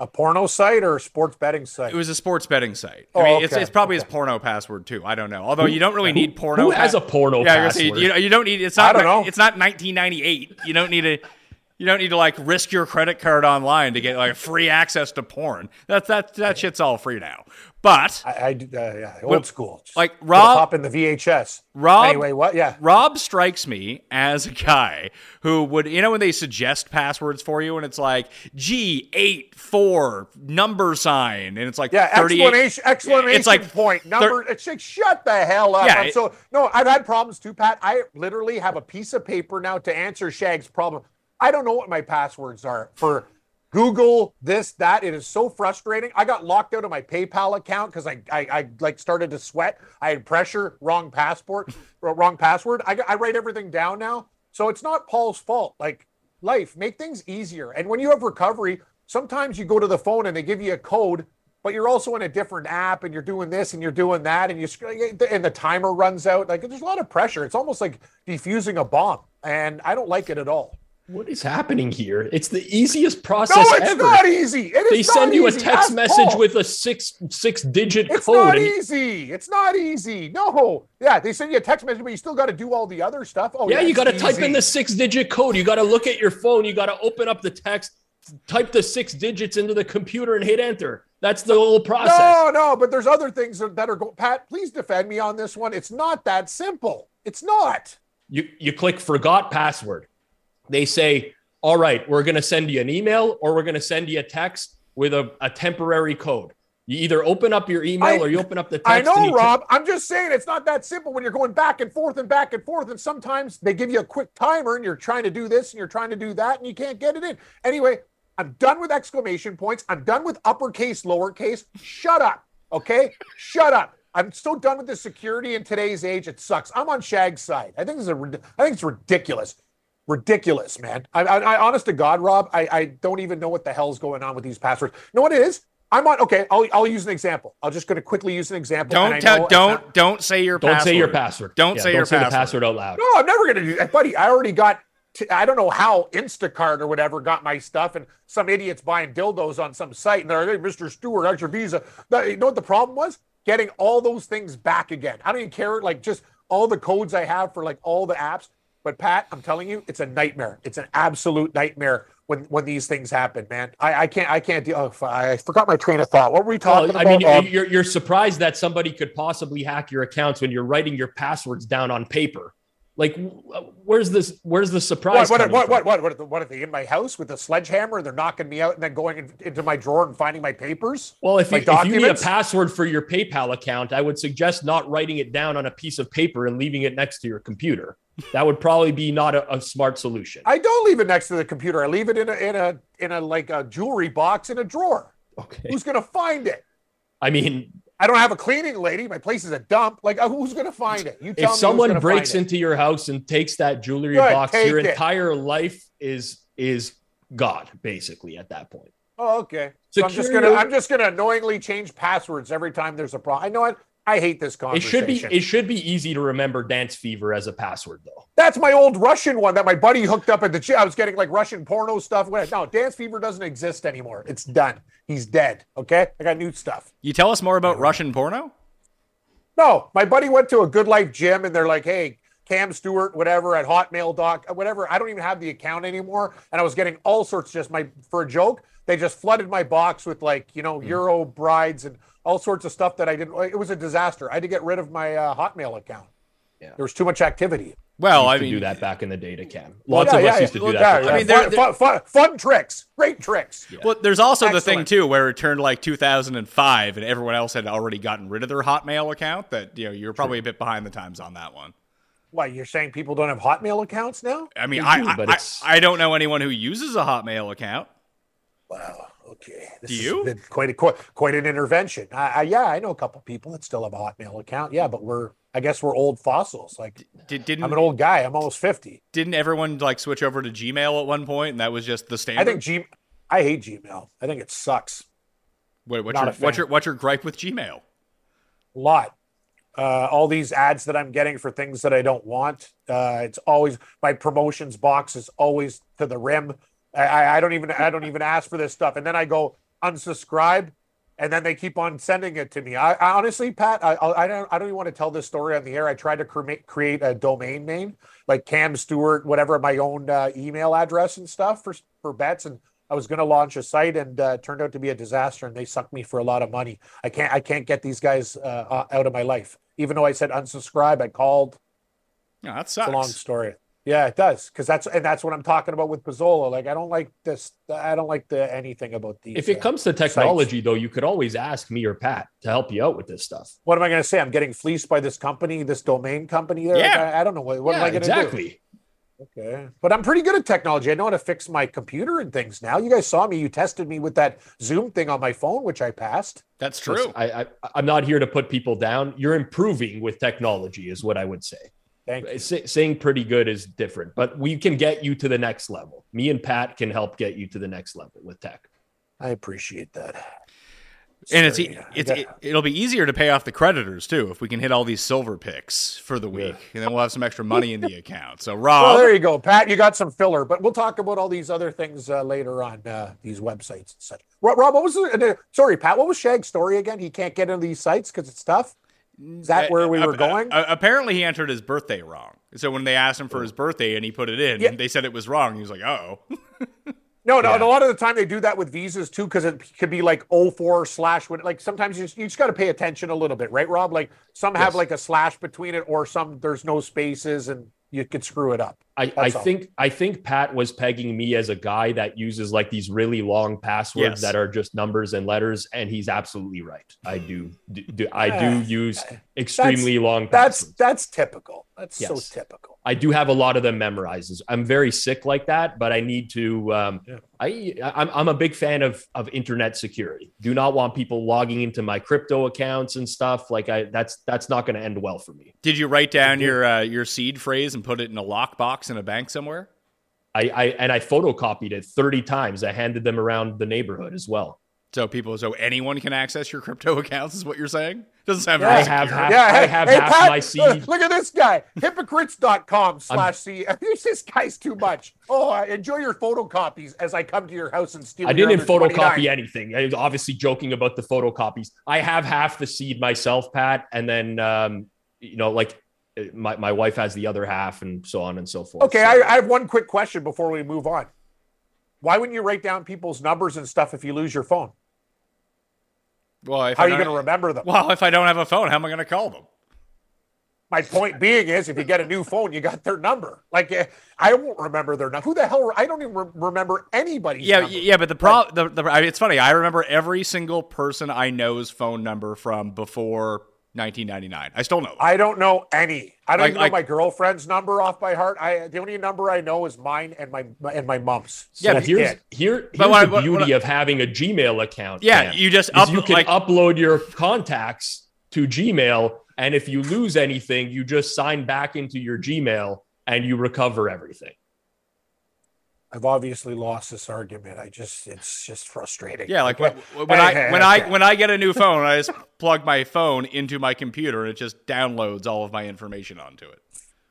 Speaker 4: A porno site or a sports betting site?
Speaker 1: It was a sports betting site.
Speaker 4: Oh,
Speaker 1: I mean, it's,
Speaker 4: okay,
Speaker 1: it's probably
Speaker 4: okay.
Speaker 1: his porno password too. I don't know. Although you don't really need porno.
Speaker 5: Who has a porno
Speaker 1: Yeah, I was say, you, you don't need. It's not.
Speaker 4: I don't know.
Speaker 1: It's not 1998. You don't need a. You don't need to like risk your credit card online to get like free access to porn. That's that that shit's all free now. But
Speaker 4: I, I do- uh, yeah, old school. Just
Speaker 1: like, Rob-
Speaker 4: pop in the VHS.
Speaker 1: Rob-
Speaker 4: Anyway, what? Yeah.
Speaker 1: Rob strikes me as a guy who would, you know, when they suggest passwords for you and it's like G eight four number sign and it's like
Speaker 4: Yeah,
Speaker 1: 38
Speaker 4: explanation, explanation
Speaker 1: It's like
Speaker 4: point number. it's like shut the hell up.
Speaker 1: Yeah, it-
Speaker 4: so no, I've had problems too, Pat. I literally have a piece of paper now to answer Shag's problem. I don't know what my passwords are for Google this that. It is so frustrating. I got locked out of my PayPal account because I, I I like started to sweat. I had pressure, wrong passport, wrong password. I I write everything down now, so it's not Paul's fault. Like life, make things easier. And when you have recovery, sometimes you go to the phone and they give you a code, but you're also in a different app and you're doing this and you're doing that and you and the timer runs out. Like there's a lot of pressure. It's almost like defusing a bomb, and I don't like it at all.
Speaker 5: What is happening here? It's the easiest process
Speaker 4: No, it's
Speaker 5: ever.
Speaker 4: not easy. It is
Speaker 5: they send you a text
Speaker 4: Ask
Speaker 5: message
Speaker 4: Paul.
Speaker 5: with a six six digit
Speaker 4: It's
Speaker 5: code.
Speaker 4: not easy. It's not easy. No. Yeah, they send you a text message, but you still got to do all the other stuff. Oh,
Speaker 5: yeah, you got to type in the six digit code. You got to look at your phone. You got to open up the text, type the six digits into the computer, and hit enter. That's the whole process.
Speaker 4: No, no, but there's other things that that are going. Pat, please defend me on this one. It's not that simple. It's not.
Speaker 5: You you click forgot password. They say, all right, we're going to send you an email or we're going to send you a text with a, a temporary code. You either open up your email
Speaker 4: I-
Speaker 5: or you open up the text.
Speaker 4: I know, Rob. I'm just saying it's not that simple when you're going back and forth and back and forth. And sometimes they give you a quick timer and you're trying to do this and you're trying to do that and you can't get it in. Anyway, I'm done with exclamation points. I'm done with uppercase, lowercase. Shut up. Okay? Shut up. I'm so done with the security in today's age. It sucks. I'm on Shag's side. I think it's a, rid- I think it's ridiculous. Ridiculous, man. I, I, I honest to God, Rob, I, I don't even know what the hell's going on with these passwords. You know what it is? I'm on. Okay, I'll, I'll use an example. I'm just going to quickly use an example. and I
Speaker 1: Don't tell.
Speaker 4: know
Speaker 1: Don't
Speaker 4: not-
Speaker 1: don't say your
Speaker 5: Don't
Speaker 1: password.
Speaker 5: say your password.
Speaker 1: Don't
Speaker 5: Yeah,
Speaker 1: say
Speaker 5: don't
Speaker 1: your
Speaker 5: say
Speaker 1: password.
Speaker 5: the password out loud.
Speaker 4: No, I'm never going to do that, buddy. I already got. T- I don't know how Instacart or whatever got my stuff, and some idiots buying dildos on some site, and they're like, "Hey, Mr. Stewart, how's your visa?" No, You know what the problem was? Getting all those things back again. I don't even care, like just all the codes I have for like all the apps. But Pat, I'm telling you, it's a nightmare. It's an absolute nightmare when when these things happen, man. I, I can't I can't deal. Oh, I forgot my train of thought. What were we talking
Speaker 5: Well, I
Speaker 4: about?
Speaker 5: mean,
Speaker 4: Um,
Speaker 5: you're, you're surprised that somebody could possibly hack your accounts when you're writing your passwords down on paper. Like, where's this? Where's the surprise?
Speaker 4: What, what, what, what, what, what, are they- what are they in my house with a sledgehammer? They're knocking me out and then going in, into my drawer and finding my papers?
Speaker 5: Well, if you, if you need a password for your PayPal account, I would suggest not writing it down on a piece of paper and leaving it next to your computer. That would probably be not a, a smart solution.
Speaker 4: I don't leave it next to the computer. I leave it in a in a in a like a jewelry box in a drawer.
Speaker 5: Okay.
Speaker 4: Who's gonna find it?
Speaker 5: I mean,
Speaker 4: I don't have a cleaning lady. My place is a dump. Like uh, who's gonna find it? You tell me
Speaker 5: if someone breaks
Speaker 4: it.
Speaker 5: into your house and takes that jewelry
Speaker 4: Good,
Speaker 5: box, your
Speaker 4: it.
Speaker 5: entire life is is God, basically, at that point.
Speaker 4: Oh, okay. So I'm just gonna I'm just gonna annoyingly change passwords every time there's a problem. I know what I hate this conversation.
Speaker 5: It
Speaker 4: conversation.
Speaker 5: should be it should be easy to remember Dance Fever as a password, though.
Speaker 4: That's my old Russian one that my buddy hooked up at the gym. I was getting like Russian porno stuff. No, Dance Fever doesn't exist anymore. It's done. He's dead. Okay. I got new stuff.
Speaker 1: You tell us more about Russian porno.
Speaker 4: No, my buddy went to a Good Life gym and they're like, hey, Cam Stewart, whatever, at Hotmail doc, whatever. I don't even have the account anymore. And I was getting all sorts just my for a joke. They just flooded my box with like, you know, hmm. Euro brides and all sorts of stuff that I didn't. It was a disaster. I had to get rid of my uh, Hotmail account.
Speaker 5: Yeah.
Speaker 4: There was too much activity.
Speaker 1: Well,
Speaker 5: used
Speaker 1: I
Speaker 5: to
Speaker 1: mean,
Speaker 5: do that back in the day to Cam. Lots
Speaker 4: yeah,
Speaker 5: of us
Speaker 4: yeah,
Speaker 5: used to
Speaker 4: yeah.
Speaker 5: do that.
Speaker 4: Yeah,
Speaker 5: to
Speaker 4: yeah.
Speaker 5: Cam.
Speaker 1: mean, there-
Speaker 4: fun, fun, fun, fun tricks, great tricks.
Speaker 1: Well, there's also the thing too where it turned like 2005 and everyone else had already gotten rid of their Hotmail account. That you know you're probably a bit behind the times on that one.
Speaker 4: Why you're saying people don't have Hotmail accounts now?
Speaker 1: I mean,
Speaker 5: They
Speaker 1: I
Speaker 5: do,
Speaker 1: I,
Speaker 5: but
Speaker 1: I, I don't know anyone who uses a Hotmail account.
Speaker 4: Wow. Okay. This
Speaker 1: Do you?
Speaker 4: quite a quite, quite an intervention. I, I, yeah, I know a couple people that still have a Hotmail account. Yeah, but we're I guess we're old fossils. Like
Speaker 1: Did, didn't
Speaker 4: I'm an old guy. I'm almost fifty.
Speaker 1: didn't everyone like switch over to Gmail at one point and that was just the standard?
Speaker 4: I think G. I hate Gmail. I think it sucks
Speaker 1: What, what's
Speaker 4: not
Speaker 1: your what's your what's your gripe with Gmail?
Speaker 4: a lot. Uh, all these ads that I'm getting for things that I don't want. Uh, it's always my promotions box is always to the rim. I, I, don't even I don't even ask for this stuff, and then I go unsubscribe, and then they keep on sending it to me. I, I honestly, Pat, I, I don't I don't even want to tell this story on the air. I tried to create create a domain name like Cam Stewart, whatever, my own uh, email address and stuff for for bets, and I was going to launch a site, and uh, turned out to be a disaster, and they sucked me for a lot of money. I can't I can't get these guys uh, uh, out of my life. Even though I said unsubscribe, I called.
Speaker 1: No, that
Speaker 4: It's a long story. Yeah, it does because that's and that's what I'm talking about with Pizzola. Like I don't like this. I don't like the anything about these.
Speaker 5: If it
Speaker 4: uh,
Speaker 5: comes to technology, though, you could always ask me or Pat to help you out with this stuff.
Speaker 4: what am I going to say? I'm getting fleeced by this company, this domain company. There, Like,
Speaker 1: Yeah.
Speaker 4: I, I don't know what. What am I going to do.
Speaker 5: exactly.
Speaker 4: do? Okay, but I'm pretty good at technology. I know how to fix my computer and things now. You guys saw me. You tested me with that Zoom thing on my phone, which I passed.
Speaker 1: That's true.
Speaker 5: I, I, I'm not here to put people down. You're improving with technology, is what I would say.
Speaker 4: Thank you.
Speaker 5: Say- saying pretty good is different, but we can get you to the next level. Me and Pat can help get you to the next level with tech.
Speaker 4: I appreciate that.
Speaker 1: and it's
Speaker 4: Sorry, I
Speaker 1: it's
Speaker 4: got-
Speaker 1: it, it'll be easier to pay off the creditors too if we can hit all these silver picks for the week, and then we'll have some extra money in the account. So
Speaker 4: Well,
Speaker 1: Rob,
Speaker 4: there you go, Pat. You got some filler, but we'll talk about all these other things uh, later on. Uh, these websites and such. Rob, Rob, what was the? Uh, sorry, Pat. What was Shag's story again? He can't get into these sites because it's tough. Is that where we
Speaker 1: Uh,
Speaker 4: were going?
Speaker 1: uh, apparently, he entered his birthday wrong. So when they asked him for his birthday and he put it in,
Speaker 4: Yeah.
Speaker 1: they said it was wrong. He was like, "Oh,
Speaker 4: No, no.
Speaker 5: Yeah.
Speaker 4: And a lot of the time they do that with visas too, because it could be like 04 slash. When like sometimes you just, you just got to pay attention a little bit, right, Rob? Like some have
Speaker 5: Yes.
Speaker 4: like a slash between it, or some there's no spaces, and you could screw it up.
Speaker 5: I, I
Speaker 4: That's all.
Speaker 5: think I think Pat was pegging me as a guy that uses like these really long passwords
Speaker 1: Yes.
Speaker 5: that are just numbers and letters, and he's absolutely right. I do, do, do I do use extremely long
Speaker 4: That's
Speaker 5: passwords.
Speaker 4: that's typical. That's so typical.
Speaker 5: I do have a lot of them memorized. I'm very sick like that, but I need to. Um,
Speaker 4: Yeah.
Speaker 5: I I'm, I'm a big fan of of internet security. Do not want people logging into my crypto accounts and stuff. Like I, that's that's not going to end well for me.
Speaker 1: did you write down your uh, your seed phrase and put it in a lockbox in a bank somewhere?"
Speaker 5: I, I and I photocopied it 30 times. I handed them around the neighborhood as well.
Speaker 1: So people, so anyone can access your crypto accounts, is what you're saying? Doesn't sound
Speaker 4: Yeah.
Speaker 5: I have
Speaker 1: secure.
Speaker 5: half,
Speaker 4: Yeah,
Speaker 5: I have
Speaker 4: hey,
Speaker 5: half
Speaker 4: Pat,
Speaker 5: my seed.
Speaker 4: look at this guy. Hypocrites.com slash C. This guy's too much. Oh, I enjoy your photocopies as I come to your house and steal
Speaker 5: I didn't
Speaker 4: other
Speaker 5: photocopy
Speaker 4: 29.
Speaker 5: anything. I was obviously joking about the photocopies. I have half the seed myself, Pat, and then um, you know, like my, my wife has the other half, and so on and so forth.
Speaker 4: Okay,
Speaker 5: So-
Speaker 4: I, I have one quick question before we move on. Why wouldn't you write down people's numbers and stuff if you lose your phone?
Speaker 1: Well, if
Speaker 4: How
Speaker 1: I
Speaker 4: are you going to remember them?
Speaker 1: Well, if I don't have a phone, how am I going to call them?
Speaker 4: My point being is, if you get a new phone, you got their number. Like, eh, I won't remember their number. Who the hell? I don't even re- remember anybody's
Speaker 1: Yeah,
Speaker 4: number.
Speaker 1: yeah, but the problem, the, the, I mean, it's funny. I remember every single person I know's phone number from before 1999. I still know.
Speaker 4: I don't know any. I don't
Speaker 1: Like-
Speaker 4: even
Speaker 1: like-
Speaker 4: know my girlfriend's number off by heart. I the only number I know is mine and my and my mom's.
Speaker 5: So
Speaker 1: Yeah,
Speaker 5: here's
Speaker 4: it.
Speaker 5: here,
Speaker 1: But
Speaker 5: here's
Speaker 1: what
Speaker 5: the
Speaker 1: what-
Speaker 5: beauty
Speaker 1: what
Speaker 5: of having a Gmail account.
Speaker 1: Yeah,
Speaker 5: Cam,
Speaker 1: you just up-
Speaker 5: you can
Speaker 1: like-
Speaker 5: upload your contacts to Gmail, and if you lose anything, you just sign back into your Gmail and you recover everything.
Speaker 4: I've obviously lost this argument. I just it's just frustrating.
Speaker 1: Yeah, like when, when I when I when I get a new phone, I just plug my phone into my computer and it just downloads all of my information onto it.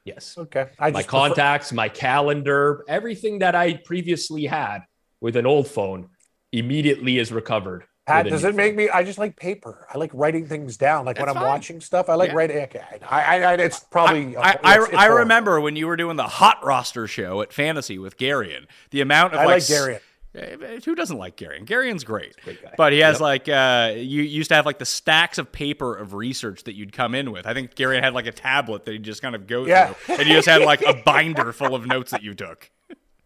Speaker 5: Yes.
Speaker 4: okay, I
Speaker 5: my
Speaker 4: just prefer-
Speaker 5: contacts, my calendar, everything that I previously had with an old phone immediately is recovered
Speaker 4: Pat, does it make me? I just like paper. I like writing things down. Like when
Speaker 1: That's
Speaker 4: I'm
Speaker 1: fine.
Speaker 4: watching stuff, I like
Speaker 1: Yeah.
Speaker 4: writing. Okay, I, I, I, it's probably.
Speaker 1: I, I,
Speaker 4: it's- it's
Speaker 1: I
Speaker 4: horrible.
Speaker 1: remember when you were doing the hot roster show at Fantasy with Garion. The amount of
Speaker 4: I
Speaker 1: like,
Speaker 4: like Garion.
Speaker 1: Who doesn't like Garion? Garion's great.
Speaker 5: Great guy.
Speaker 1: But he has
Speaker 5: Yep.
Speaker 1: like uh you used to have like the stacks of paper of research that you'd come in with. I think Garion had like a tablet that he'd just kind of go
Speaker 4: Yeah.
Speaker 1: through. And you just had like a binder full of notes that you took.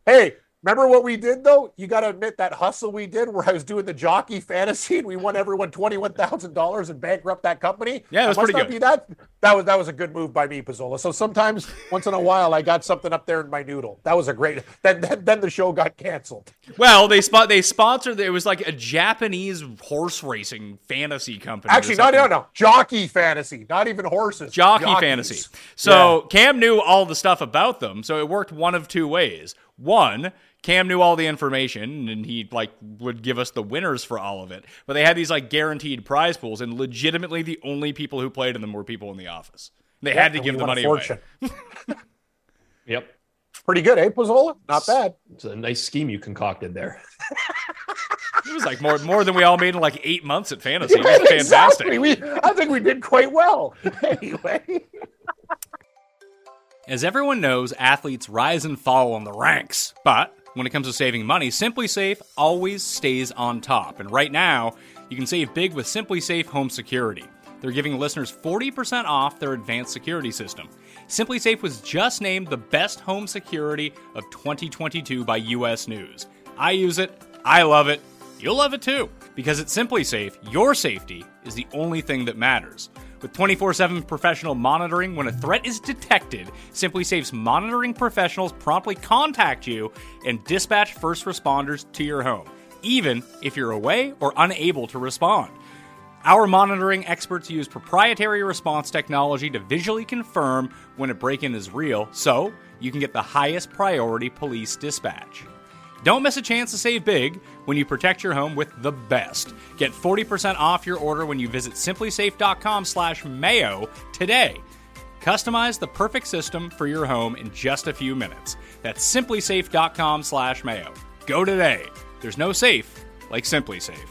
Speaker 4: Hey, remember what we did though? You got to admit that hustle we did, where I was doing the jockey fantasy, and we won everyone twenty one thousand dollars and bankrupt that company.
Speaker 1: Yeah, it was pretty good.
Speaker 4: That that was that was a good move by me, Pizzola. So sometimes, once in a while, I got something up there in my noodle. That was a great. Then then, then the show got canceled.
Speaker 1: Well, they spot they sponsored it was like a Japanese horse racing fantasy company.
Speaker 4: Actually, no, no, no. Jockey fantasy, not even horses.
Speaker 1: Jockey
Speaker 4: Jockeys.
Speaker 1: fantasy. So Cam knew all the stuff about them, so it worked one of two ways. One, Cam knew all the information and he like would give us the winners for all of it. But they had these like guaranteed prize pools, and legitimately the only people who played in them were people in the office. They
Speaker 4: Yeah,
Speaker 1: had to give the
Speaker 4: won a
Speaker 1: money away.
Speaker 5: Yep.
Speaker 4: Pretty good, eh, Pizzola? Not bad.
Speaker 5: It's a nice scheme you concocted there.
Speaker 1: It was like more more than we all made in like eight months at fantasy. It was fantastic.
Speaker 4: exactly. We, I think we did quite well. Anyway.
Speaker 1: As everyone knows, athletes rise and fall in the ranks. But when it comes to saving money, SimpliSafe always stays on top. And right now, you can save big with SimpliSafe Home Security. They're giving listeners 40% off their advanced security system. SimpliSafe was just named the best home security of 2022 by US News. I use it, I love it, you'll love it too. Because at SimpliSafe, your safety is the only thing that matters. With 24 7 professional monitoring, when a threat is detected, SimpliSafe's monitoring professionals promptly contact you and dispatch first responders to your home, even if you're away or unable to respond. Our monitoring experts use proprietary response technology to visually confirm when a break in is real, so you can get the highest priority police dispatch. Don't miss a chance to save big when you protect your home with the best. Get 40% off your order when you visit simplisafe.com slash mayo today. Customize the perfect system for your home in just a few minutes. That's simplisafe.com slash mayo. Go today. There's no safe like SimpliSafe.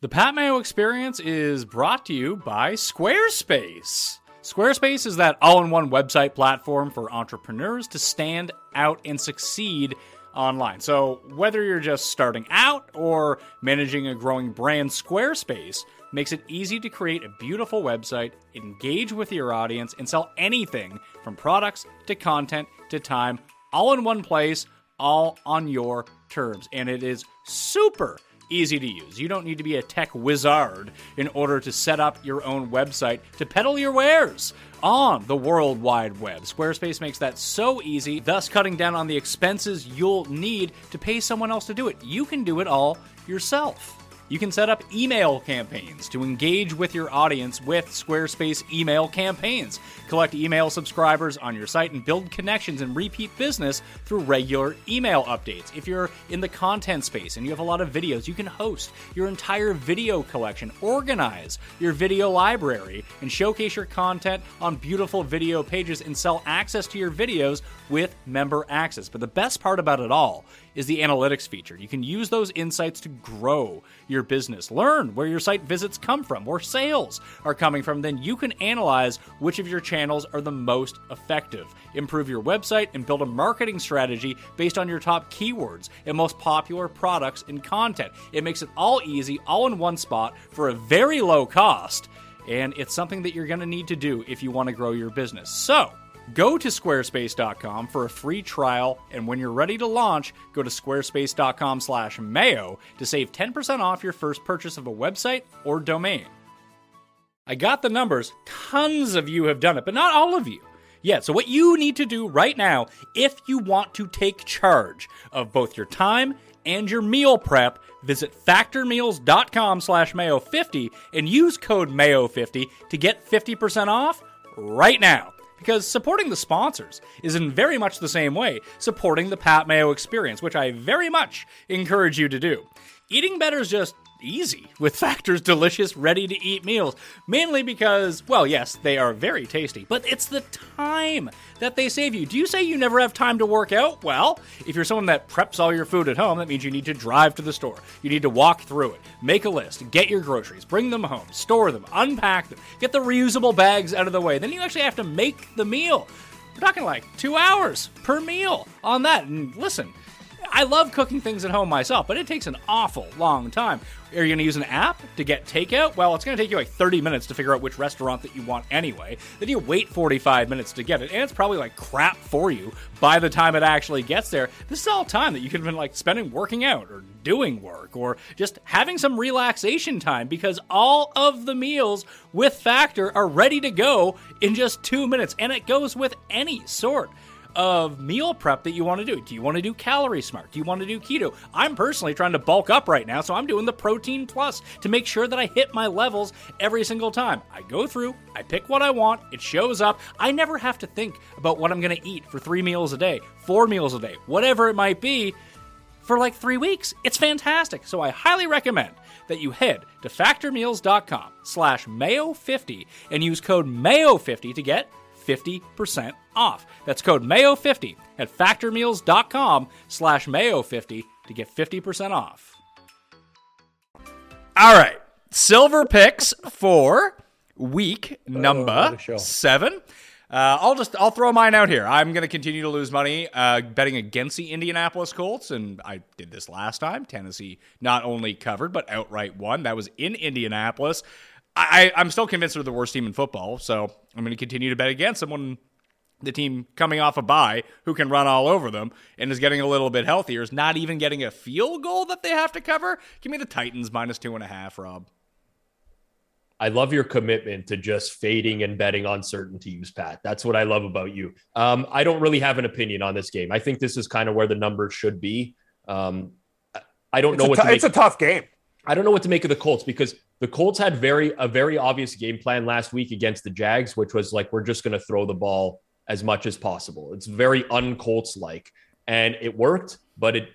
Speaker 1: The Pat Mayo experience is brought to you by Squarespace. Squarespace is that all in one website platform for entrepreneurs to stand out and succeed online. So, whether you're just starting out or managing a growing brand, Squarespace makes it easy to create a beautiful website, engage with your audience, and sell anything from products to content to time, all in one place, all on your terms. And it is super easy to use. You don't need to be a tech wizard in order to set up your own website to peddle your wares on the World Wide Web. Squarespace makes that so easy, thus cutting down on the expenses you'll need to pay someone else to do it. You can do it all yourself. You can set up email campaigns to engage with your audience with Squarespace email campaigns. Collect email subscribers on your site and build connections and repeat business through regular email updates. If you're in the content space and you have a lot of videos, you can host your entire video collection, organize your video library, and showcase your content on beautiful video pages and sell access to your videos with member access. But the best part about it all is the analytics feature. You can use those insights to grow your business. Learn where your site visits come from, where sales are coming from. Then you can analyze which of your channels are the most effective. Improve your website and build a marketing strategy based on your top keywords and most popular products and content. It makes it all easy, all in one spot for a very low cost. And it's something that you're going to need to do if you want to grow your business. So, Go to squarespace.com for a free trial, and when you're ready to launch, go to squarespace.com/mayo to save 10% off your first purchase of a website or domain. I got the numbers. Tons of you have done it, but not all of you. Yeah, so what you need to do right now, if you want to take charge of both your time and your meal prep, visit factormeals.com slash mayo50 and use code mayo50 to get 50% off right now. Because supporting the sponsors is in very much the same way supporting the Pat Mayo experience, which I very much encourage you to do. Eating better is just easy with Factor's delicious, ready to eat meals. Mainly because, well, yes, they are very tasty, but it's the time that they save you. Do you say you never have time to work out? Well, if you're someone that preps all your food at home, that means you need to drive to the store. You need to walk through it, make a list, get your groceries, bring them home, store them, unpack them, get the reusable bags out of the way. Then you actually have to make the meal. We're talking like two hours per meal on that. And listen, I love cooking things at home myself, but it takes an awful long time. Are you going to use an app to get takeout? Well, it's going to take you like 30 minutes to figure out which restaurant that you want anyway. Then you wait 45 minutes to get it, and it's probably like crap for you by the time it actually gets there. This is all time that you could have been like spending working out or doing work or just having some relaxation time because all of the meals with Factor are ready to go in just two minutes, and it goes with any sort of meal prep that you want to do. Do you want to do calorie smart? Do you want to do keto? I'm personally trying to bulk up right now, so I'm doing the protein plus to make sure that I hit my levels every single time. I go through, I pick what I want, it shows up. I never have to think about what I'm going to eat for three meals a day, four meals a day, whatever it might be. For like three weeks. It's fantastic. So I highly recommend that you head to factormeals.com slash mayo50 and use code mayo50 to get 50% off. That's code MAYO50 at factormeals.com slash MAYO50 to get 50% off. All right. Silver picks for week number
Speaker 4: what
Speaker 1: seven. Uh, I'll just I'll throw mine out here. I'm going to continue to lose money uh, betting against the Indianapolis Colts, and I did this last time. Tennessee not only covered but outright won. That was in Indianapolis. I, I'm still convinced they're the worst team in football, so I'm going to continue to bet against them when the team coming off a bye who can run all over them and is getting a little bit healthier is not even getting a field goal that they have to cover. Give me the Titans minus two and a half, Rob.
Speaker 5: I love your commitment to just fading and betting on certain teams, Pat. That's what I love about you. Um, I don't really have an opinion on this game. I think this is kind of where the numbers should be. Um, I don't
Speaker 4: It's,
Speaker 5: know what
Speaker 4: tou-
Speaker 5: to make.
Speaker 4: it's a tough game.
Speaker 5: I don't know what to make of the Colts because the Colts had very a very obvious game plan last week against the Jags, which was like we're just going to throw the ball as much as possible. It's very un-Colts like, and it worked. But it,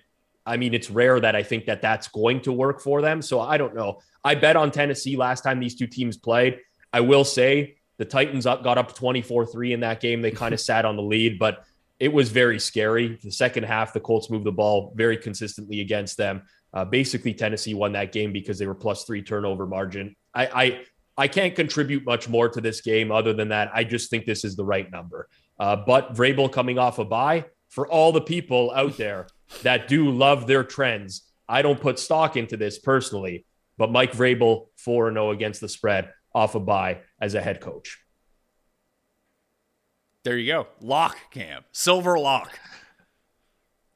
Speaker 5: I mean, it's rare that I think that that's going to work for them. So I don't know. I bet on Tennessee last time these two teams played. I will say the Titans up got up 24-3 in that game. They kind of sat on the lead, but it was very scary. The second half, the Colts moved the ball very consistently against them. Uh, basically, Tennessee won that game because they were plus three turnover margin. I, I I can't contribute much more to this game other than that. I just think this is the right number. Uh, but Vrabel coming off a bye for all the people out there that do love their trends. I don't put stock into this personally, but Mike Vrabel 4 0 against the spread off a bye as a head coach.
Speaker 1: There you go. Lock cam. Silver lock.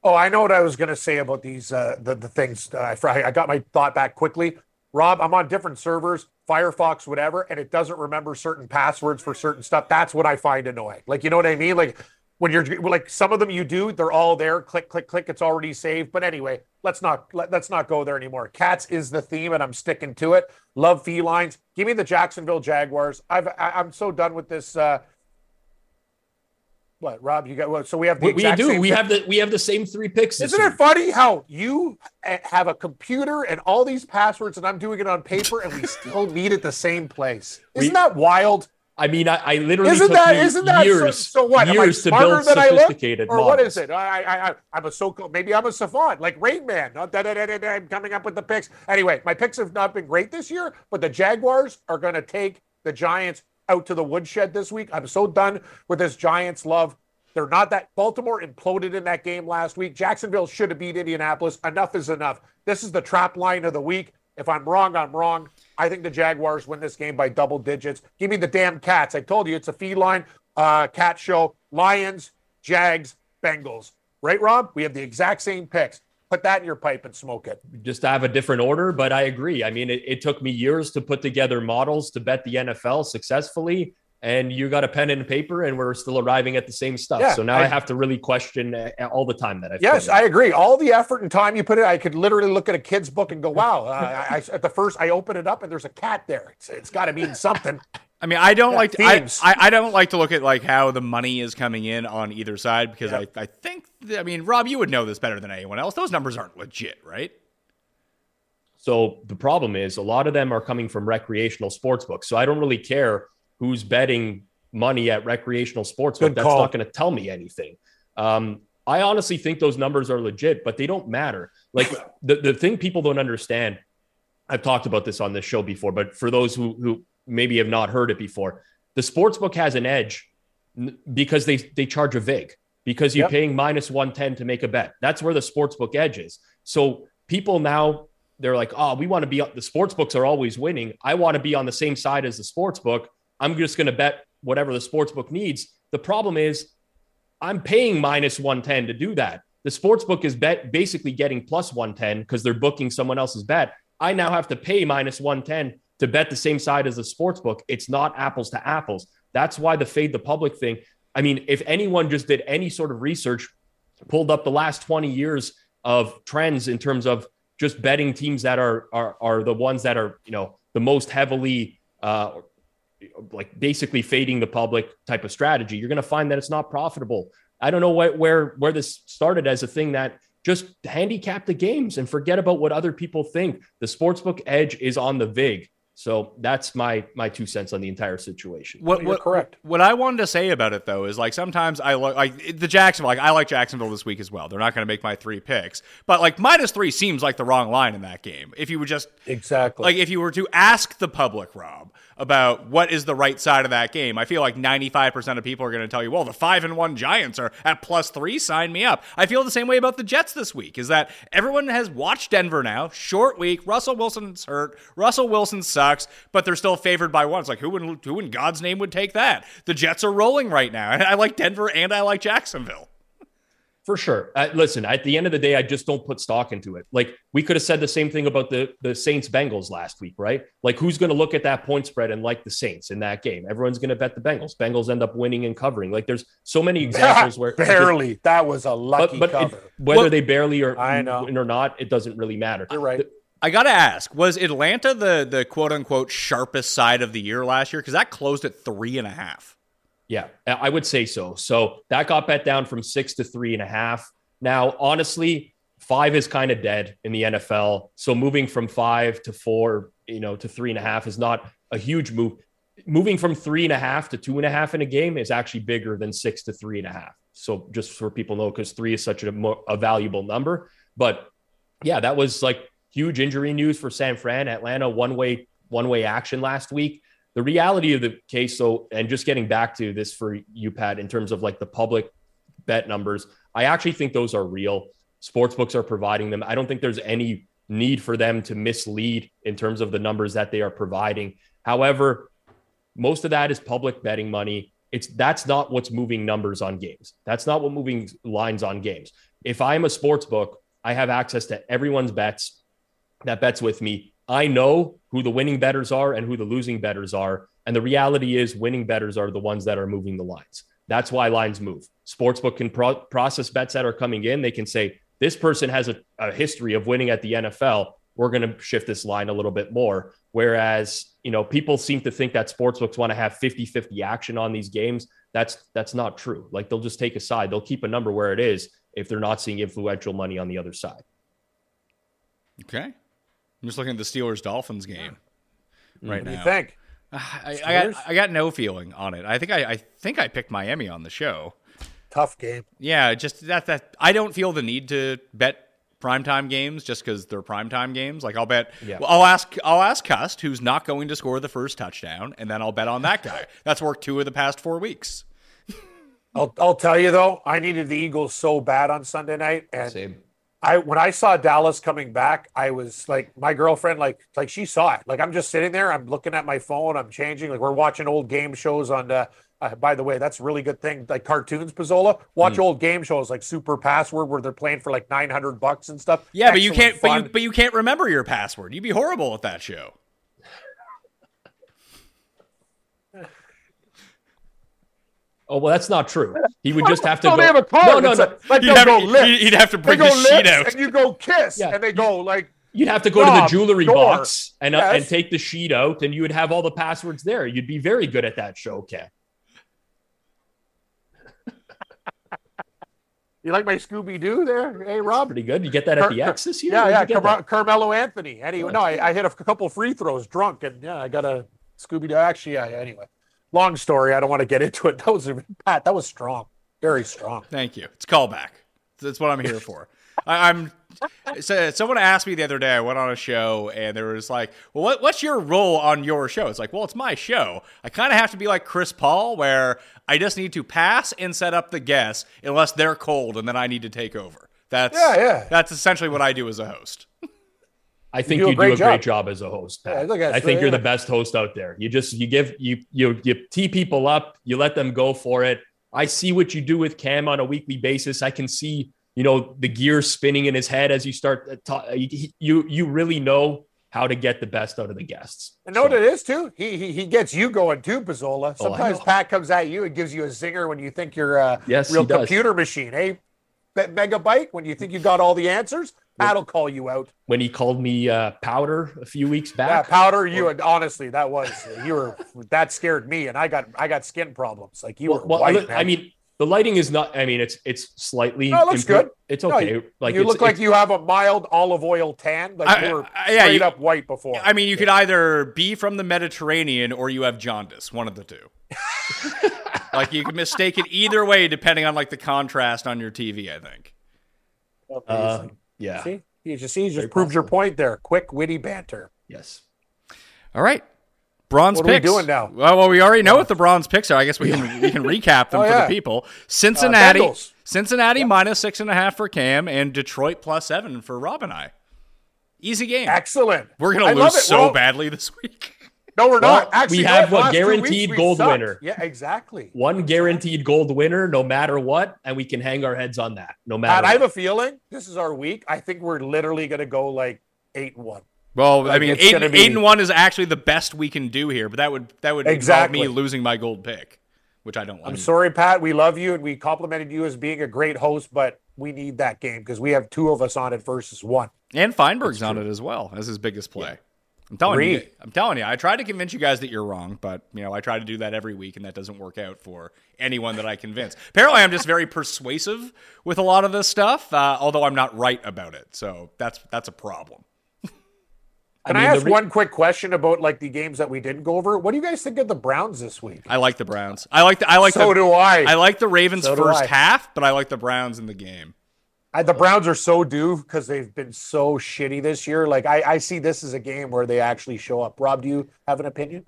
Speaker 4: Oh, I know what I was going to say about these uh, the the things. Uh, I I got my thought back quickly. Rob, I'm on different servers, Firefox, whatever, and it doesn't remember certain passwords for certain stuff. That's what I find annoying. Like, you know what I mean? Like when you're like some of them you do, they're all there. Click, click, click. It's already saved. But anyway, let's not let, let's not go there anymore. Cats is the theme, and I'm sticking to it. Love felines. Give me the Jacksonville Jaguars. I've I, I'm so done with this. Uh, what, Rob? You got well, so we have the
Speaker 5: We, we do.
Speaker 4: same
Speaker 5: We
Speaker 4: thing.
Speaker 5: have the we have the same three picks.
Speaker 4: Isn't it funny how you have a computer and all these passwords, and I'm doing it on paper, and we still meet at the same place? Isn't
Speaker 5: We-
Speaker 4: that wild?
Speaker 5: I mean, I, I literally
Speaker 4: Isn't that isn't that so,
Speaker 5: years,
Speaker 4: so what? Am I
Speaker 5: to
Speaker 4: smarter
Speaker 5: build
Speaker 4: than I look,
Speaker 5: sophisticated
Speaker 4: or
Speaker 5: models.
Speaker 4: what is it? I, I, I, I'm a so called, maybe I'm a savant like Rain Man. I'm coming up with the picks. Anyway, my picks have not been great this year, but the Jaguars are going to take the Giants out to the woodshed this week. I'm so done with this Giants love. They're not that Baltimore imploded in that game last week. Jacksonville should have beat Indianapolis. Enough is enough. This is the trap line of the week. If I'm wrong, I'm wrong. I think the Jaguars win this game by double digits. Give me the damn cats. I told you it's a feline uh, cat show. Lions, Jags, Bengals. Right, Rob? We have the exact same picks. Put that in your pipe and smoke it.
Speaker 5: just have a different order, but I agree. I mean, it, it took me years to put together models to bet the NFL successfully, and you got a pen and paper, and we're still arriving at the same stuff.
Speaker 4: Yeah,
Speaker 5: so now I,
Speaker 4: I-
Speaker 5: have to really question uh, all the time that I've.
Speaker 4: Yes,
Speaker 5: put in.
Speaker 4: I agree. All the effort and time you put in, I could literally look at a kid's book and go, "Wow!" Uh, I, I, at the first, I open it up and there's a cat there. It's, it's got to mean something.
Speaker 1: I mean, I don't like to, I. I, I don't like to look at like how the money is coming in on either side because
Speaker 4: Yep.
Speaker 1: I, I think I mean Rob, you would know this better than anyone else. Those numbers aren't legit, right?
Speaker 5: So the problem is a lot of them are coming from recreational sports books. So I don't really care who's betting money at recreational sports.
Speaker 4: Good
Speaker 5: That's
Speaker 4: call.
Speaker 5: not going to tell me anything. Um, I honestly think those numbers are legit, but they don't matter. Like the, the thing people don't understand, I've talked about this on this show before, but for those who, who maybe have not heard it before, the sports book has an edge because they, they charge a VIG because you're
Speaker 4: Yep.
Speaker 5: paying minus 110 to make a bet. That's where the sports book edge is. So people now they're like, oh, we want to be the sports books are always winning. I want to be on the same side as the sports book. I'm just going to bet whatever the sports book needs. The problem is I'm paying minus 110 to do that. The sports book is bet basically getting plus 110 because they're booking someone else's bet. I now have to pay minus 110 to bet the same side as the sports book. It's not apples to apples. That's why the fade the public thing. I mean, if anyone just did any sort of research, pulled up the last 20 years of trends in terms of just betting teams that are are are the ones that are, you know, the most heavily uh like basically fading the public type of strategy, you're going to find that it's not profitable. I don't know where, where where this started as a thing that just handicap the games and forget about what other people think. The sportsbook edge is on the vig. So that's my my two cents on the entire situation.
Speaker 1: What,
Speaker 4: You're
Speaker 1: what,
Speaker 4: correct.
Speaker 1: What I wanted to say about it though is like sometimes I look like the Jacksonville. Like I like Jacksonville this week as well. They're not going to make my three picks, but like minus three seems like the wrong line in that game. If you would just
Speaker 4: Exactly.
Speaker 1: like if you were to ask the public, Rob, about what is the right side of that game, I feel like 95% of people are going to tell you, well, the five and one Giants are at plus three. Sign me up. I feel the same way about the Jets this week. Is that everyone has watched Denver now? Short week. Russell Wilson's hurt. Russell Wilson sucks, but they're still favored by one. It's like who in who in God's name would take that? The Jets are rolling right now, and I like Denver and I like Jacksonville.
Speaker 5: For sure. Uh, listen, at the end of the day, I just don't put stock into it. Like we could have said the same thing about the the Saints Bengals last week, right? Like who's going to look at that point spread and like the Saints in that game? Everyone's going to bet the Bengals. Bengals end up winning and covering. Like there's so many examples where
Speaker 4: barely. That was a lucky
Speaker 5: but, but it-
Speaker 4: cover.
Speaker 5: whether
Speaker 1: Well-
Speaker 5: they barely or
Speaker 4: I know.
Speaker 5: or not, it doesn't really matter.
Speaker 4: You're right.
Speaker 1: I gotta ask, was Atlanta the the quote unquote sharpest side of the year last year? Because that closed at three and a half.
Speaker 5: Yeah, I would say so. So that got bet down from six to three and a half. Now, honestly, five is kind of dead in the NFL. So moving from five to four, you know, to three and a half is not a huge move. Moving from three and a half to two and a half in a game is actually bigger than six to three and a half. So just for people know, because three is such a, a valuable number. But yeah, that was like huge injury news for San Fran. Atlanta one way one way action last week. The reality of the case, so and just getting back to this for you, Pat, in terms of like the public bet numbers, I actually think those are real. Sportsbooks are providing them. I don't think there's any need for them to mislead in terms of the numbers that they are providing. However, most of that is public betting money. It's that's not what's moving numbers on games. That's not what moving lines on games. If I'm a sports book, I have access to everyone's bets that bets with me. I know who the winning betters are and who the losing betters are. And the reality is, winning betters are the ones that are moving the lines. That's why lines move. Sportsbook can pro- process bets that are coming in. They can say, this person has a, a history of winning at the NFL. We're going to shift this line a little bit more. Whereas, you know, people seem to think that sportsbooks want to have 50 50 action on these games. That's that's not true. Like they'll just take a side. They'll keep a number where it is if they're not seeing influential money on the other side.
Speaker 1: Okay. I'm just looking at the Steelers Dolphins game mm. right
Speaker 4: What do you
Speaker 1: now.
Speaker 4: think?
Speaker 1: I, I got I got no feeling on it. I think I, I think I picked Miami on the show.
Speaker 4: Tough game.
Speaker 1: Yeah, just that that I don't feel the need to bet primetime games just because they're primetime games. Like I'll bet
Speaker 5: Yeah.
Speaker 1: well, I'll ask I'll ask Cust who's not going to score the first touchdown, and then I'll bet on that guy. That's worked two of the past four weeks.
Speaker 4: I'll, I'll tell you though, I needed the Eagles so bad on Sunday night, and
Speaker 5: Same.
Speaker 4: I when I saw Dallas coming back, I was like, my girlfriend, like, like she saw it. Like I'm just sitting there, I'm looking at my phone, I'm changing. Like we're watching old game shows on. Uh, uh, by the way, that's a really good thing. Like cartoons, Pizzola. Watch
Speaker 1: Hmm.
Speaker 4: old game shows like Super Password, where they're playing for like 900 bucks and stuff.
Speaker 1: Yeah, but you can't but you but you can't remember your password. You'd be horrible at that show.
Speaker 5: Oh well, that's not true. He would just have to
Speaker 4: No,
Speaker 5: go.
Speaker 4: they have a card.
Speaker 5: No, no, no.
Speaker 4: like- like
Speaker 1: He'd have,
Speaker 4: go
Speaker 1: he'd-
Speaker 4: lips.
Speaker 1: he'd have to
Speaker 4: They
Speaker 1: bring
Speaker 4: go
Speaker 1: the sheet out.
Speaker 4: and you go kiss,
Speaker 5: Yeah.
Speaker 4: and they go like
Speaker 5: You'd have to go to the jewelry
Speaker 4: sure.
Speaker 5: box and uh, and take the sheet out, and you would have all the passwords there. You'd be very good at that show, Ken.
Speaker 4: You like my Scooby Doo there? Hey, Rob?
Speaker 5: Pretty good. You get that at the X this year?
Speaker 4: Yeah,
Speaker 5: Where'd
Speaker 4: yeah.
Speaker 5: you
Speaker 4: Car- Carmelo Anthony. Anyway,
Speaker 5: Oh,
Speaker 4: no, I, I hit a couple free throws drunk, and yeah, I got a Scooby Doo. Actually, yeah. Anyway, long story. I don't want to get into it. That was Pat. That was strong. Very strong.
Speaker 1: Thank you. It's callback. That's what I'm here for. I, I'm. So someone asked me the other day. I went on a show, and there was like, "Well, what, what's your role on your show?" It's like, "Well, it's my show. I kind of have to be like Chris Paul, where I just need to pass and set up the guests, unless they're cold, and then I need to take over." That's
Speaker 4: Yeah, yeah.
Speaker 1: That's essentially what I do as a host.
Speaker 5: I think
Speaker 4: do a
Speaker 5: you do a great
Speaker 4: job.
Speaker 5: as a host.
Speaker 4: Yeah, look
Speaker 5: I think you're the best host out there. You just you give you you you tee people up, you let them go for it. I see what you do with Cam on a weekly basis. I can see you know the gears spinning in his head as you start. uh, ta- You you, you really know how to get the best out of the guests.
Speaker 4: And know what it is too? He, he he gets you going too, Pizzola.
Speaker 5: Oh,
Speaker 4: Sometimes
Speaker 5: know.
Speaker 4: Pat comes at you and gives you a zinger when you think you're a
Speaker 5: Yes,
Speaker 4: real computer machine. Hey, Megabyte, when you think you got all the answers, Pat'll call you out.
Speaker 5: when he called me uh, powder a few weeks
Speaker 4: Yeah,
Speaker 5: back.
Speaker 4: powder. You and honestly, that was you were that scared me, and I got I got skin problems. Like you
Speaker 5: well,
Speaker 4: were
Speaker 5: well,
Speaker 4: white.
Speaker 5: I, I mean, the lighting is not. I mean, it's it's slightly.
Speaker 4: No, it looks
Speaker 5: improved.
Speaker 4: good.
Speaker 5: It's
Speaker 4: No,
Speaker 5: okay.
Speaker 4: you,
Speaker 5: like
Speaker 4: you
Speaker 5: it's,
Speaker 4: look like you have a mild olive oil tan. Like
Speaker 1: I-
Speaker 4: you were
Speaker 1: I- yeah,
Speaker 4: straight
Speaker 1: you-
Speaker 4: up white before.
Speaker 1: I mean, you could either be from the Mediterranean or you have jaundice, one of the two. like you could mistake it either way depending on like the contrast on your TV. I think.
Speaker 5: Uh,
Speaker 4: Amazing.
Speaker 5: Yeah.
Speaker 4: see, you just see, you
Speaker 5: Very
Speaker 4: just proved your point there. Quick, witty banter.
Speaker 5: Yes.
Speaker 1: All right. Bronze
Speaker 4: What are we
Speaker 1: picks.
Speaker 4: doing now?
Speaker 1: Well, well, we already know oh. what the bronze picks are. I guess we can we can recap them
Speaker 4: Oh,
Speaker 1: for
Speaker 4: yeah.
Speaker 1: the people. Cincinnati, uh,
Speaker 4: Bengals.
Speaker 1: Cincinnati minus six and a half for Cam, and Detroit plus seven for Rob and I. Easy game.
Speaker 4: Excellent.
Speaker 1: We're gonna
Speaker 4: love
Speaker 1: lose so
Speaker 4: Well,
Speaker 1: badly this week.
Speaker 4: No, we're
Speaker 5: Well,
Speaker 4: not. Actually,
Speaker 5: we have
Speaker 4: the
Speaker 5: a guaranteed gold
Speaker 4: sucked.
Speaker 5: winner.
Speaker 4: Yeah, exactly.
Speaker 5: One guaranteed gold winner, no matter what, and we can hang our heads on that, no matter.
Speaker 4: Pat, I have a feeling this is our week. I think we're literally going to go like eight and one.
Speaker 1: Well, I mean, eight,
Speaker 4: be...
Speaker 1: eight and one is actually the best we can do here, but that would that would
Speaker 4: Exactly.
Speaker 1: me losing my gold pick, which I don't
Speaker 4: want.
Speaker 1: I'm
Speaker 4: sorry, Pat. We love you and we complimented you as being a great host, but we need that game because we have two of us on it versus one.
Speaker 1: And Feinberg's on it as well as his biggest play. I'm telling you, I'm telling you, I try to convince you guys that you're wrong, but you know, I try to do that every week, and that doesn't work out for anyone that I convince. Apparently, I'm just very persuasive with a lot of this stuff, uh, although I'm not right about it. So that's that's a problem.
Speaker 4: Can I,
Speaker 5: mean, the
Speaker 4: ask
Speaker 5: re-
Speaker 4: one quick question about like the games that we didn't go over? What do you guys think of the Browns this week?
Speaker 1: I like the Browns. I like the I like
Speaker 4: so
Speaker 1: the
Speaker 4: do I.
Speaker 1: I like the Ravens
Speaker 4: So
Speaker 1: first half, but I like the Browns in the game.
Speaker 4: I, the Browns are so due because they've been so shitty this year. Like I, I see this as a game where they actually show up. Rob, do you have an opinion?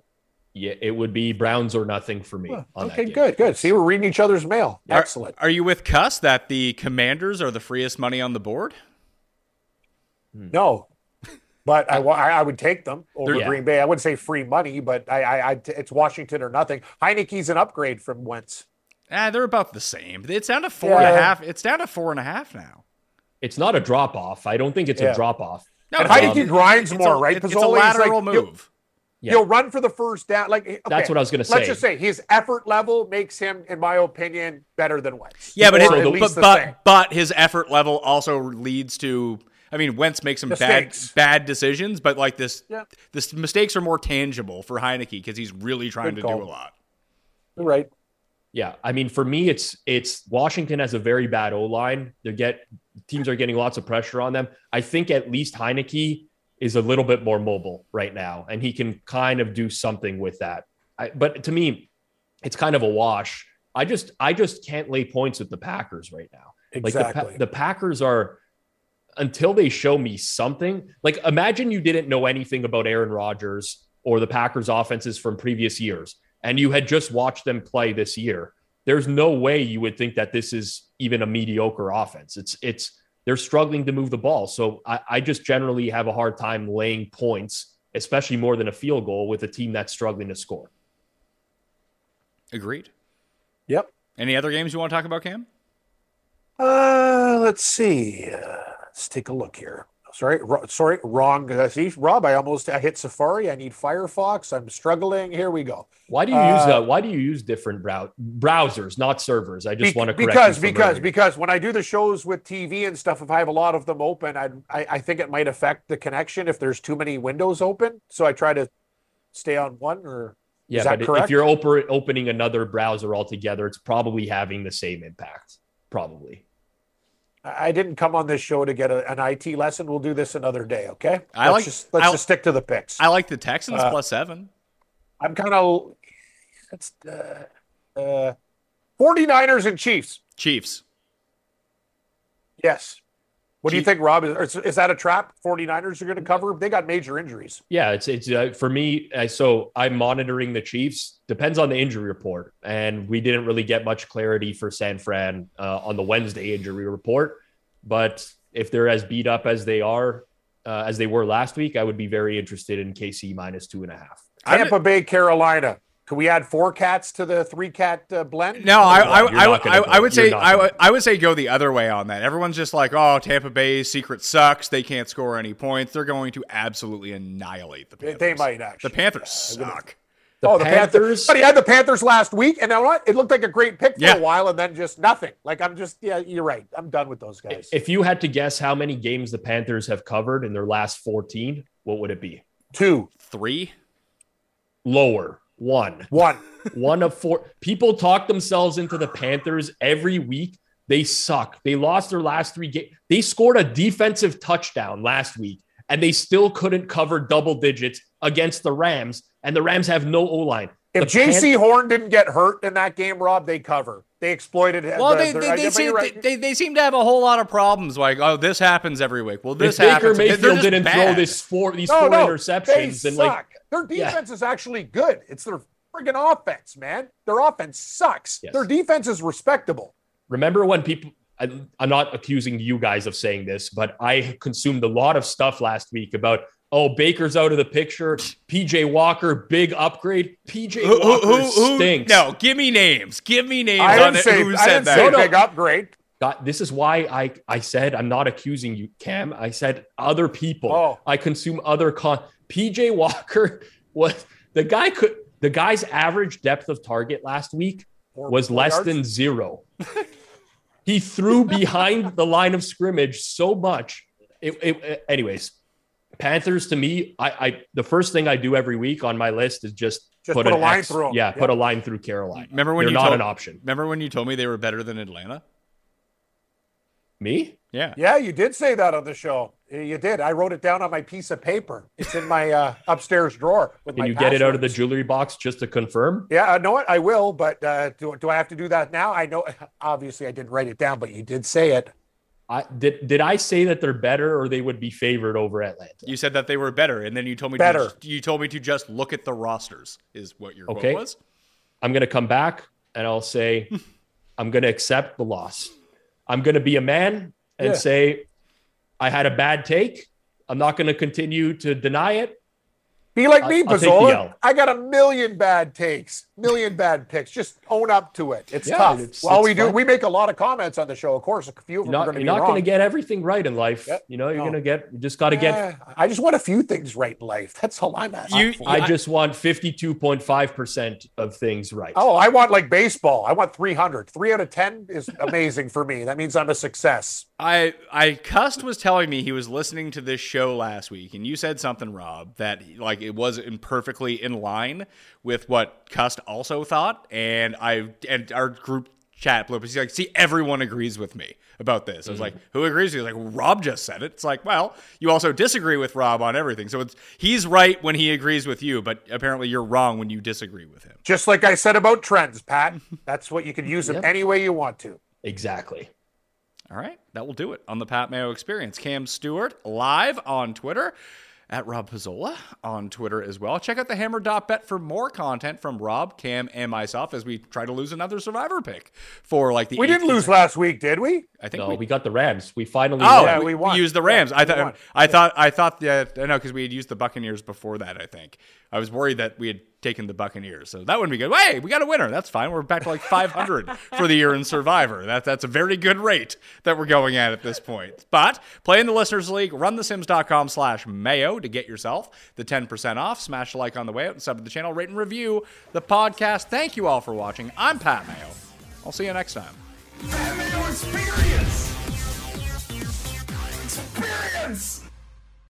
Speaker 5: Yeah, it would be Browns or nothing for me. on that
Speaker 4: okay,
Speaker 5: game.
Speaker 4: good, good. See, we're reading each other's mail.
Speaker 1: Are-
Speaker 4: Excellent.
Speaker 1: Are, you with Cuss that the Commanders are the freest money on the board? Hmm.
Speaker 4: No, but I, I I would take them over
Speaker 5: Yeah.
Speaker 4: Green Bay. I wouldn't say free money, but I, I, I it's Washington or nothing. Heinicke's an upgrade from Wentz.
Speaker 1: Ah, they're about the same. It's down to four and a half. It's down to four and a half now.
Speaker 5: It's not a drop off. I don't think it's
Speaker 4: Yeah.
Speaker 5: a drop off.
Speaker 1: No,
Speaker 4: And
Speaker 1: it's-
Speaker 4: Heinicke grinds
Speaker 1: it's
Speaker 4: more,
Speaker 1: a,
Speaker 4: right?
Speaker 1: It's, it's
Speaker 4: Pizzoli
Speaker 1: a
Speaker 4: is like-
Speaker 1: lateral
Speaker 4: he'll-
Speaker 1: move.
Speaker 5: Yeah.
Speaker 4: He'll run for the first down. Like okay,
Speaker 5: That's what I was gonna say.
Speaker 4: Let's just say his effort level makes him, in my opinion, better than Wentz.
Speaker 1: Yeah, but
Speaker 4: Or
Speaker 1: his, but, but, but his effort level also leads to. I mean, Wentz makes some bad bad decisions, but like this,
Speaker 4: Yeah.
Speaker 1: this mistakes are more tangible for Heinicke because he's really trying
Speaker 4: Good
Speaker 1: to
Speaker 4: call.
Speaker 1: do a lot.
Speaker 4: You're right.
Speaker 5: Yeah, I mean, for me, it's it's Washington has a very bad O line. They get teams are getting lots of pressure on them. I think at least Heinicke is a little bit more mobile right now, and he can kind of do something with that. I, but to me, it's kind of a wash. I just I just can't lay points with the Packers right now. Like the,
Speaker 4: Exactly.
Speaker 5: The Packers are until they show me something. Like imagine you didn't know anything about Aaron Rodgers or the Packers offenses from previous years and you had just watched them play this year. There's no way you would think that this is even a mediocre offense. It's it's they're struggling to move the ball. So I, I just generally have a hard time laying points, especially more than a field goal with a team that's struggling to score.
Speaker 1: Agreed.
Speaker 4: Yep.
Speaker 1: Any other games you want to talk about, Cam?
Speaker 4: Uh, let's see. Uh, let's take a look here. Sorry, ro- sorry, wrong. Uh, see, Rob, I almost I hit Safari. I need Firefox. I'm struggling. Here we go.
Speaker 5: Why do you use
Speaker 4: Uh,
Speaker 5: uh, why do you use different brow- browsers, not servers? I just
Speaker 4: Be-
Speaker 5: want to correct
Speaker 4: because because
Speaker 5: earlier.
Speaker 4: because when I do the shows with TV and stuff, if I have a lot of them open, I I, I think it might affect the connection if there's too many windows open. So I try to stay on one. Or
Speaker 5: Yeah,
Speaker 4: Is that
Speaker 5: but
Speaker 4: correct?
Speaker 5: if you're open, opening another browser altogether, it's probably having the same impact. Probably.
Speaker 4: I didn't come on this show to get a, an IT lesson. We'll do this another day, okay?
Speaker 1: I
Speaker 4: let's
Speaker 1: like-
Speaker 4: just let's
Speaker 1: I-
Speaker 4: just stick to the picks.
Speaker 1: I like the Texans
Speaker 4: Uh,
Speaker 1: plus seven.
Speaker 4: I'm kind of it's uh, uh 49ers and Chiefs.
Speaker 1: Chiefs.
Speaker 4: Yes. What do you think, Rob? Is, is that a trap? 49ers are going to cover? They got major injuries.
Speaker 5: Yeah, it's it's uh, for me. Uh, so I'm monitoring the Chiefs. Depends on the injury report, and we didn't really get much clarity for San Fran uh, on the Wednesday injury report. But if they're as beat up as they are, uh, as they were last week, I would be very interested in KC minus two and a half.
Speaker 4: Tampa Bay, Carolina. Can we add four cats to the three cat uh, blend?
Speaker 1: No, I, I, I, I, I would say I, would- I would say go the other way on that. Everyone's just like, oh, Tampa Bay's secret sucks. They can't score any points. They're going to absolutely annihilate the
Speaker 4: They,
Speaker 1: Panthers.
Speaker 4: they might actually.
Speaker 1: The Panthers suck.
Speaker 5: The
Speaker 4: oh, the Panthers.
Speaker 5: Panthers.
Speaker 4: But he had the Panthers last week, and you know what? It looked like a great pick for
Speaker 1: Yeah.
Speaker 4: a while, and then just nothing. Like I'm just, yeah, you're right. I'm done with those guys.
Speaker 5: If you had to guess how many games the Panthers have covered in their last 14, what would it be?
Speaker 4: Two,
Speaker 1: Three.
Speaker 5: Lower. One.
Speaker 4: one.
Speaker 5: One of four. People talk themselves into the Panthers every week. They suck. They lost their last three games. They scored a defensive touchdown last week, and they still couldn't cover double digits against the Rams. And the Rams have no O line.
Speaker 4: If Jaycee Horn didn't get hurt in that game, Rob, they cover. They exploited. Him.
Speaker 1: Well,
Speaker 4: the-
Speaker 1: they, they, they, seem,
Speaker 4: right.
Speaker 1: they, they, they seem to have a whole lot of problems. Like, oh, this happens every week. Well, this
Speaker 5: if Baker
Speaker 1: happens. They're
Speaker 5: Mayfield didn't throw this four these
Speaker 4: no,
Speaker 5: four
Speaker 4: no,
Speaker 5: interceptions
Speaker 4: they
Speaker 5: and
Speaker 4: suck.
Speaker 5: like
Speaker 4: their
Speaker 5: Yeah.
Speaker 4: defense is actually good. It's their friggin' offense, man. Their offense sucks.
Speaker 5: Yes.
Speaker 4: Their defense is respectable.
Speaker 5: remember when people I, I'm not accusing you guys of saying this, but I consumed a lot of stuff last week about oh Baker's out of the picture, PJ Walker big upgrade, PJ
Speaker 1: Who, who,
Speaker 5: Walker
Speaker 1: who, who,
Speaker 5: stinks.
Speaker 1: no, give me names. Give me names
Speaker 4: I
Speaker 1: on
Speaker 4: didn't
Speaker 1: it.
Speaker 4: say,
Speaker 1: who
Speaker 4: I
Speaker 1: said that.
Speaker 4: say
Speaker 5: No, no.
Speaker 4: big upgrade.
Speaker 5: God, this is why I I said I'm not accusing you, Cam. I said other people.
Speaker 4: Oh.
Speaker 5: I consume other con. PJ Walker was the guy could the guy's average depth of target last week
Speaker 4: Four-
Speaker 5: was
Speaker 4: four
Speaker 5: less
Speaker 4: yards?
Speaker 5: than zero. he threw behind the line of scrimmage so much. It, it- anyways, Panthers to me, I, I the first thing I do every week on my list is just,
Speaker 4: Just put a
Speaker 5: an
Speaker 4: line
Speaker 5: X-
Speaker 4: through 'em.
Speaker 5: Yeah,
Speaker 4: Yep.
Speaker 5: put a line through Carolina.
Speaker 1: Remember when
Speaker 5: They're
Speaker 1: you
Speaker 5: not
Speaker 1: told-
Speaker 5: an option?
Speaker 1: Remember when you told me they were better than Atlanta?
Speaker 5: Me?
Speaker 1: Yeah.
Speaker 4: Yeah, you did say that on the show. You did. I wrote it down on my piece of paper. It's in my uh, upstairs drawer. With
Speaker 5: Can
Speaker 4: my
Speaker 5: you get it out of the jewelry box just to confirm?
Speaker 4: Yeah, I know it. I will, but uh, do, do I have to do that now? I know. Obviously, I didn't write it down, but you did say it.
Speaker 5: I did. Did I say that they're better or they would be favored over Atlanta?
Speaker 1: You said that they were better, and then you told me
Speaker 4: Better.
Speaker 1: To, you told me to just look at the rosters. Is what your
Speaker 5: Okay.
Speaker 1: quote was?
Speaker 5: I'm going to come back and I'll say, I'm going to accept the loss. I'm going to be a man and
Speaker 4: Yeah.
Speaker 5: say, I had a bad take. I'm not going to continue to deny it.
Speaker 4: Be like
Speaker 5: I'll-
Speaker 4: me,
Speaker 5: I'll take the
Speaker 4: Pizzola.
Speaker 5: L.
Speaker 4: I got a million bad takes, million bad picks. Just own up to it. It's
Speaker 5: Yeah,
Speaker 4: tough.
Speaker 5: it's-
Speaker 4: well,
Speaker 5: it's
Speaker 4: we do. We make a lot of comments on the show. Of course, a few of
Speaker 5: You're
Speaker 4: them are
Speaker 5: not,
Speaker 4: going to be
Speaker 5: you're
Speaker 4: not
Speaker 5: going to get everything right in life.
Speaker 4: Yep.
Speaker 5: You know, you're
Speaker 4: No.
Speaker 5: going to get, you just got to get,
Speaker 4: Eh, I just want a few things right in life. That's all I'm asking.
Speaker 1: You-
Speaker 4: for.
Speaker 5: I just want 52.5% of things right.
Speaker 4: Oh, I want like baseball. I want 300. Three out of 10 is amazing for me. That means I'm a success.
Speaker 1: I I Cust was telling me he was listening to this show last week, and you said something, Rob, that like it was imperfectly in line with what Cust also thought, and I and our group chat blew up. He's like, "See, everyone agrees with me about this." I was mm-hmm. like, "Who agrees with you?" Like, Rob just said it. It's like, well, you also disagree with Rob on everything, so it's he's right when he agrees with you, but apparently you're wrong when you disagree with him.
Speaker 4: Just like I said about trends, Pat. That's what you can use them
Speaker 5: Yep.
Speaker 4: any way you want to.
Speaker 5: Exactly.
Speaker 1: All right, that will do it on the Pat Mayo Experience. Cam Stewart live on Twitter at Rob Pizzola on Twitter as well. Check out the Hammer.bet for more content from Rob, Cam, and myself as we try to lose another survivor pick for like the.
Speaker 4: We didn't
Speaker 1: eighth
Speaker 4: lose last week, did we?
Speaker 1: I think
Speaker 5: No,
Speaker 1: we,
Speaker 5: we got the Rams. We finally
Speaker 1: Oh,
Speaker 5: won.
Speaker 4: Yeah,
Speaker 1: we,
Speaker 4: we
Speaker 1: we
Speaker 4: won.
Speaker 1: used the Rams.
Speaker 4: Yeah,
Speaker 1: I
Speaker 4: we
Speaker 1: thought. I thought. I thought that. I know because we had used the Buccaneers before that. I think I was worried that we had taken the Buccaneers, so that wouldn't be good. Hey, we got a winner. That's fine. We're back to like 500 for the year in Survivor. That that's a very good rate that we're going at at this point. But play in the listeners league. Run thesims.com/slash mayo to get yourself the 10% off. Smash a like on the way out and sub to the channel. Rate and review the podcast. Thank you all for watching. I'm Pat Mayo. I'll see you next time.
Speaker 3: Mayo Experience! Experience!